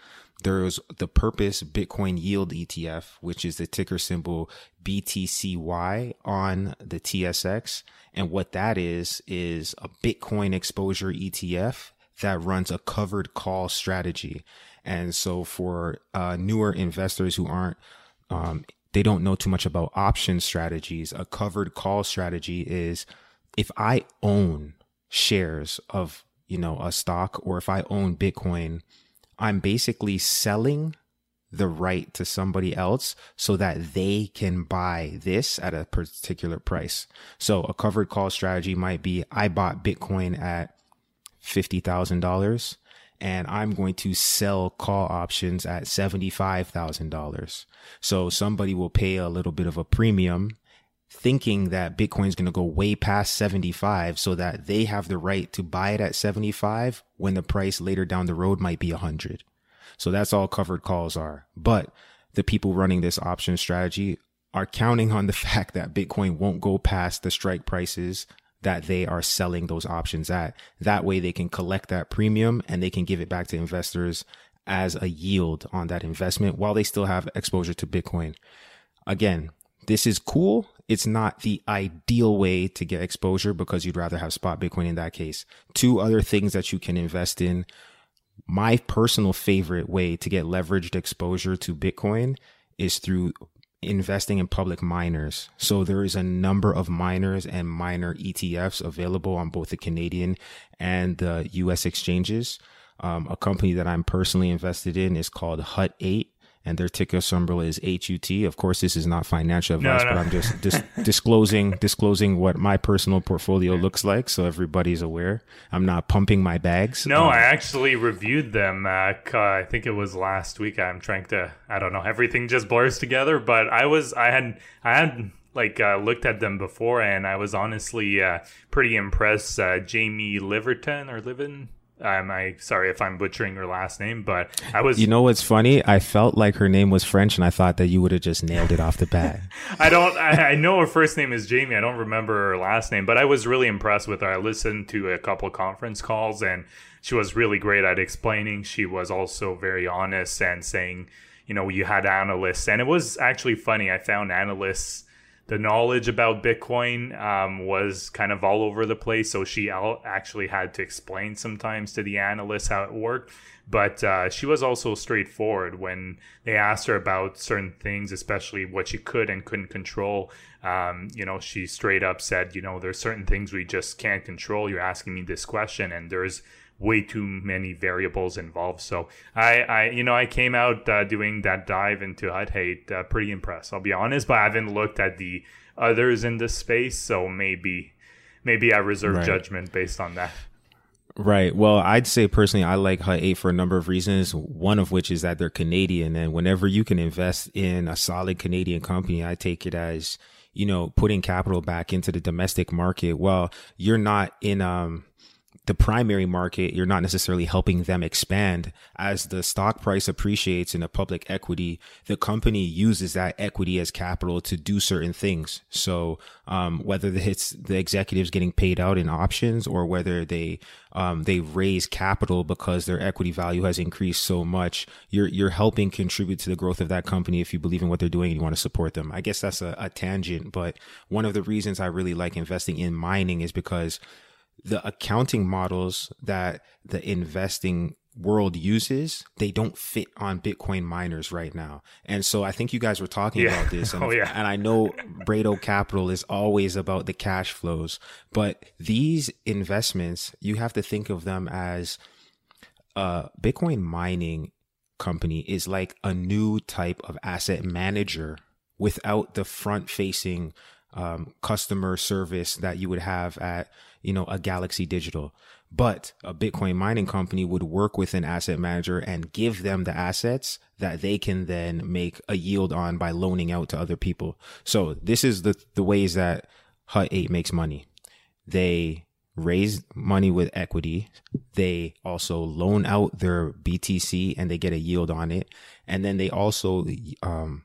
Speaker 4: There's the Purpose Bitcoin Yield ETF, which is the ticker symbol BTCY on the TSX. And what that is, is a Bitcoin exposure ETF that runs a covered call strategy. And so for uh, newer investors who aren't, um, they don't know too much about option strategies, a covered call strategy is if I own shares of, you know, a stock or if I own Bitcoin, I'm basically selling the right to somebody else so that they can buy this at a particular price. So a covered call strategy might be I bought Bitcoin at $50,000 and I'm going to sell call options at $75,000. So somebody will pay a little bit of a premium thinking that Bitcoin is going to go way past 75 so that they have the right to buy it at 75 when the price later down the road might be 100. So that's all covered calls are. But the people running this option strategy are counting on the [LAUGHS] fact that Bitcoin won't go past the strike prices that they are selling those options at. That way they can collect that premium and they can give it back to investors as a yield on that investment while they still have exposure to Bitcoin. Again, this is cool. It's not the ideal way to get exposure because you'd rather have spot Bitcoin in that case. Two other things that you can invest in. My personal favorite way to get leveraged exposure to Bitcoin is through investing in public miners. So there is a number of miners and miner ETFs available on both the Canadian and the US exchanges. Um, a company that I'm personally invested in is called Hut 8 and their ticker symbol is HUT. Of course, this is not financial advice, no, no. but I'm just dis- [LAUGHS] disclosing disclosing what my personal portfolio looks like, so everybody's aware. I'm not pumping my bags.
Speaker 3: No, um, I actually reviewed them. Uh, I think it was last week. I'm trying to. I don't know. Everything just blurs together, but I was. I had. I had like uh, looked at them before, and I was honestly uh, pretty impressed. Uh, Jamie Leverton or Livin um, I sorry if I'm butchering her last name, but I was.
Speaker 4: You know what's funny? I felt like her name was French, and I thought that you would have just nailed it off the bat. [LAUGHS]
Speaker 3: I don't. I, I, know her first name is Jamie. I don't remember her last name, but I was really impressed with her. I listened to a couple conference calls, and she was really great at explaining. She was also very honest and saying, you know, you had analysts, and it was actually funny. I found analysts the knowledge about Bitcoin um, was kind of all over the place. So she actually had to explain sometimes to the analysts how it worked. But uh, she was also straightforward when they asked her about certain things, especially what she could and couldn't control. Um, you know, she straight up said, you know, there's certain things we just can't control. You're asking me this question, and there's way too many variables involved. So I, I you know, I came out uh, doing that dive into Hut 8 uh, pretty impressed. I'll be honest, but I haven't looked at the others in the space, so maybe maybe I reserve right. judgment based on that.
Speaker 4: Right. Well, I'd say personally, I like Hut 8 for a number of reasons. One of which is that they're Canadian. And whenever you can invest in a solid Canadian company, I take it as, you know, putting capital back into the domestic market. Well, you're not in, um, the primary market, you're not necessarily helping them expand. As the stock price appreciates in a public equity, the company uses that equity as capital to do certain things. So, um, whether it's the executives getting paid out in options or whether they, um, they raise capital because their equity value has increased so much, you're, you're helping contribute to the growth of that company if you believe in what they're doing and you want to support them. I guess that's a, a tangent, but one of the reasons I really like investing in mining is because the accounting models that the investing world uses, they don't fit on Bitcoin miners right now. And so I think you guys were talking yeah. about this. [LAUGHS] And, oh, yeah. and I know Brado Capital is always about the cash flows, but these investments, you have to think of them as uh, Bitcoin mining company is like a new type of asset manager without the front facing um, customer service that you would have at you know, a Galaxy Digital. But a Bitcoin mining company would work with an asset manager and give them the assets that they can then make a yield on by loaning out to other people. So this is the, the ways that Hut 8 makes money. They raise money with equity. They also loan out their BTC and they get a yield on it. And then they also, um,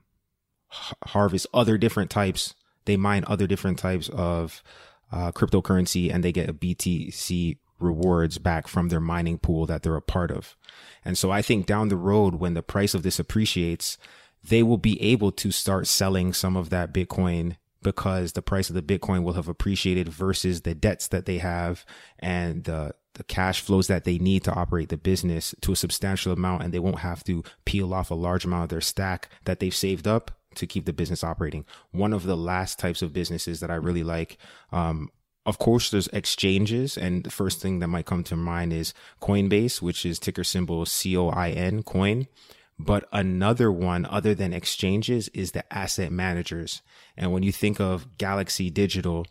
Speaker 4: harvest other different types. They mine other different types of, uh, cryptocurrency and they get a BTC rewards back from their mining pool that they're a part of. And so I think down the road, when the price of this appreciates, they will be able to start selling some of that Bitcoin because the price of the Bitcoin will have appreciated versus the debts that they have and the the cash flows that they need to operate the business to a substantial amount and they won't have to peel off a large amount of their stack that they've saved up to keep the business operating. One of the last types of businesses that I really like, um, of course, there's exchanges, and the first thing that might come to mind is Coinbase, which is ticker symbol C O I N, coin. But another one other than exchanges is the asset managers. And when you think of Galaxy Digital,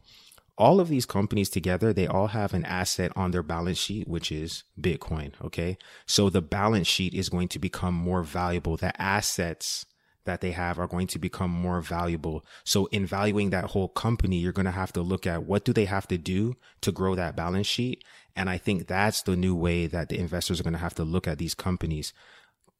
Speaker 4: all of these companies together, they all have an asset on their balance sheet, which is Bitcoin. Okay. So the balance sheet is going to become more valuable. The assets that they have are going to become more valuable. So in valuing that whole company, you're going to have to look at what do they have to do to grow that balance sheet. And I think that's the new way that the investors are going to have to look at these companies.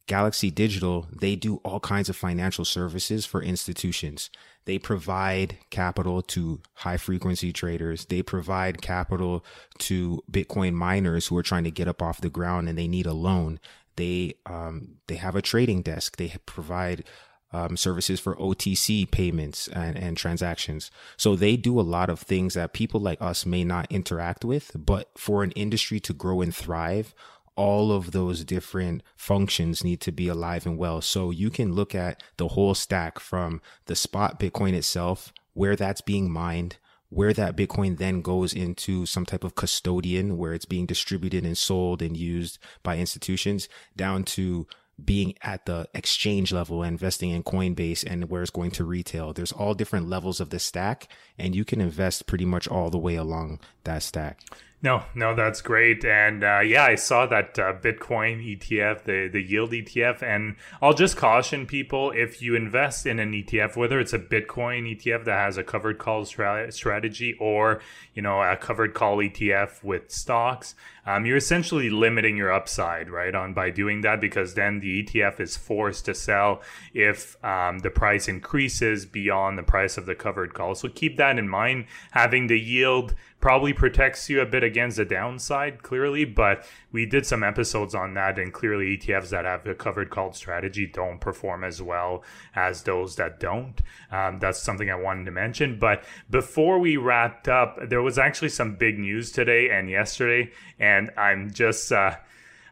Speaker 4: Galaxy Digital, they do all kinds of financial services for institutions. They provide capital to high frequency traders. They provide capital to Bitcoin miners who are trying to get up off the ground and they need a loan. They um, they have a trading desk. They provide um, services for OTC payments and, and transactions. So they do a lot of things that people like us may not interact with, but for an industry to grow and thrive, all of those different functions need to be alive and well. So you can look at the whole stack from the spot Bitcoin itself, where that's being mined, where that Bitcoin then goes into some type of custodian where it's being distributed and sold and used by institutions down to being at the exchange level investing in Coinbase and where it's going to retail. There's all different levels of the stack and you can invest pretty much all the way along that stack.
Speaker 3: No, no, that's great. And uh, yeah, I saw that uh, Bitcoin ETF, the, the yield ETF. And I'll just caution people if you invest in an ETF, whether it's a Bitcoin ETF that has a covered call stra- strategy or, you know, a covered call ETF with stocks, um, you're essentially limiting your upside, right? On by doing that, because then the ETF is forced to sell if um, the price increases beyond the price of the covered call. So keep that in mind. Having the yield probably protects you a bit against the downside, clearly, but we did some episodes on that, and clearly ETFs that have a covered call strategy don't perform as well as those that don't. Um, that's something I wanted to mention. But before we wrapped up, there was actually some big news today and yesterday, and I'm just uh,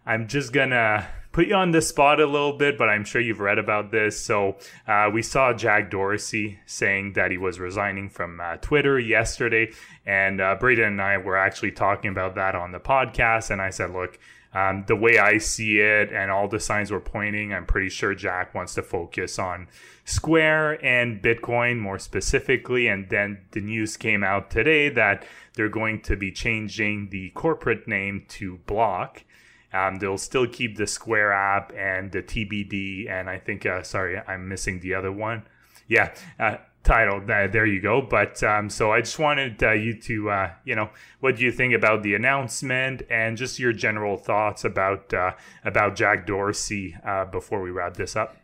Speaker 3: I'm just gonna put you on the spot a little bit, but I'm sure you've read about this. So uh, we saw Jack Dorsey saying that he was resigning from uh, Twitter yesterday, and uh, Braden and I were actually talking about that on the podcast. And I said, look. Um, the way I see it, and all the signs were pointing, I'm pretty sure Jack wants to focus on Square and Bitcoin more specifically. And then the news came out today that they're going to be changing the corporate name to Block. Um, they'll still keep the Square app and the TBD, and I think, uh, sorry, I'm missing the other one. Yeah, uh, Tidal. Uh, there you go. But um, so I just wanted uh, you to, uh, you know, what do you think about the announcement and just your general thoughts about uh, about Jack Dorsey before we wrap this up?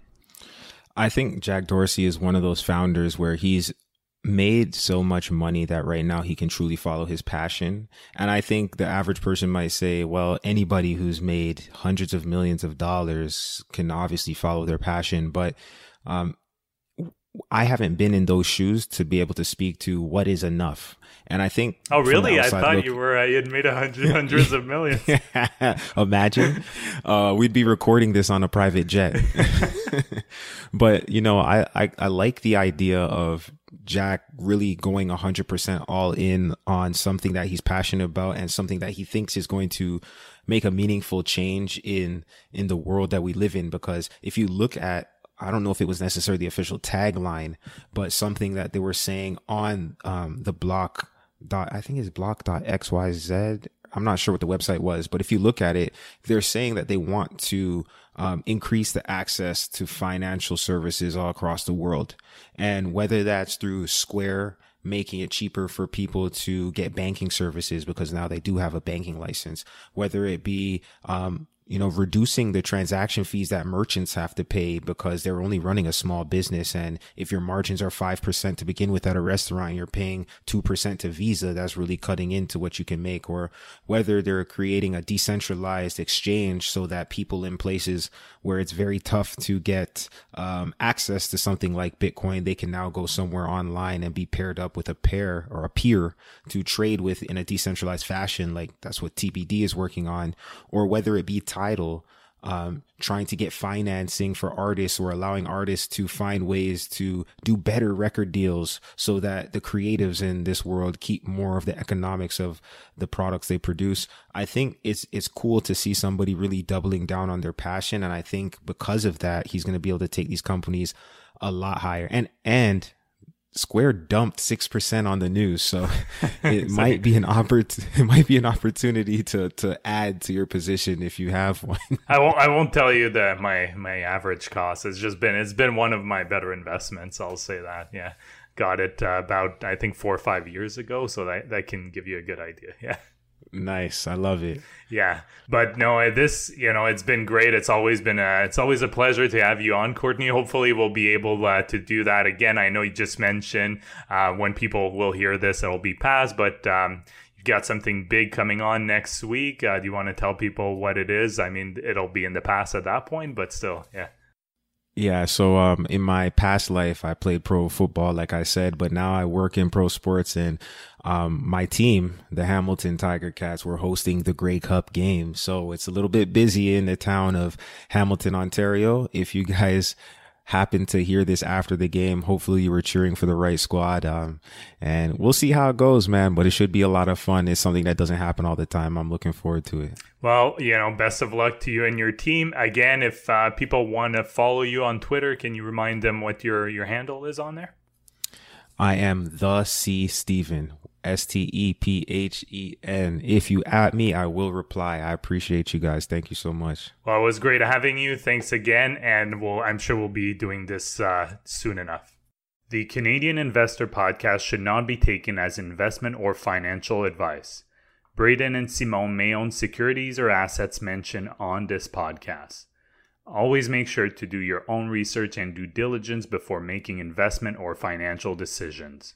Speaker 4: I think Jack Dorsey is one of those founders where he's made so much money that right now he can truly follow his passion. And I think the average person might say, well, anybody who's made hundreds of millions of dollars can obviously follow their passion. But, um, I haven't been in those shoes to be able to speak to what is enough. And I think.
Speaker 3: Oh, really? I thought look, you were, uh, you had made a hundred, [LAUGHS] hundreds of millions. [LAUGHS]
Speaker 4: Imagine. Uh, we'd be recording this on a private jet. [LAUGHS] but, you know, I, I, I like the idea of Jack really going 100% all in on something that he's passionate about and something that he thinks is going to make a meaningful change in in the world that we live in because if you look at I don't know if it was necessarily the official tagline, but something that they were saying on um, the block dot I think it's block dot xyz. I'm not sure what the website was, but if you look at it, they're saying that they want to um, increase the access to financial services all across the world. And whether that's through Square making it cheaper for people to get banking services because now they do have a banking license, whether it be um, you know, reducing the transaction fees that merchants have to pay because they're only running a small business. And if your margins are 5% to begin with at a restaurant, you're paying 2% to Visa, that's really cutting into what you can make. Or whether they're creating a decentralized exchange so that people in places where it's very tough to get um, access to something like Bitcoin, they can now go somewhere online and be paired up with a pair or a peer to trade with in a decentralized fashion. Like that's what TBD is working on. Or whether it be Tidal, um, trying to get financing for artists or allowing artists to find ways to do better record deals so that the creatives in this world keep more of the economics of the products they produce. I think it's, it's cool to see somebody really doubling down on their passion. And I think because of that, he's going to be able to take these companies a lot higher and, and Square dumped six percent on the news, so [LAUGHS] it might be an oppor- [LAUGHS] it might be an opportunity to to add to your position if you have one. [LAUGHS]
Speaker 3: I won't I won't tell you that my my average cost has just been it's been one of my better investments. I'll say that. Yeah, got it uh, about I think four or five years ago, so that that can give you a good idea. Yeah.
Speaker 4: Nice. I love it.
Speaker 3: Yeah. But no, this, you know, it's been great. It's always been a, it's always a pleasure to have you on, Courtney. Hopefully we'll be able uh, to do that again. I know you just mentioned uh, when people will hear this, it'll be past, but um, you've got something big coming on next week. Uh, do you want to tell people what it is? I mean, it'll be in the past at that point, but still, yeah.
Speaker 4: Yeah, so um, in my past life, I played pro football, like I said, but now I work in pro sports, and um, my team, the Hamilton Tiger Cats, were hosting the Grey Cup game, so it's a little bit busy in the town of Hamilton, Ontario. If you guys happen to hear this after the game, hopefully you were cheering for the right squad. Um, and we'll see how it goes, man. But it should be a lot of fun. It's something that doesn't happen all the time. I'm looking forward to it.
Speaker 3: Well, you know, best of luck to you and your team. Again, if uh, people want to follow you on Twitter, can you remind them what your your handle is on there?
Speaker 4: I am the C Stephen S T E P H E N. If you at me, I will reply. I appreciate you guys. Thank you so much.
Speaker 3: Well, it was great having you. Thanks again, and we'll I'm sure we'll be doing this uh, soon enough. The Canadian Investor Podcast should not be taken as investment or financial advice. Braden and Simon may own securities or assets mentioned on this podcast. Always make sure to do your own research and due diligence before making investment or financial decisions.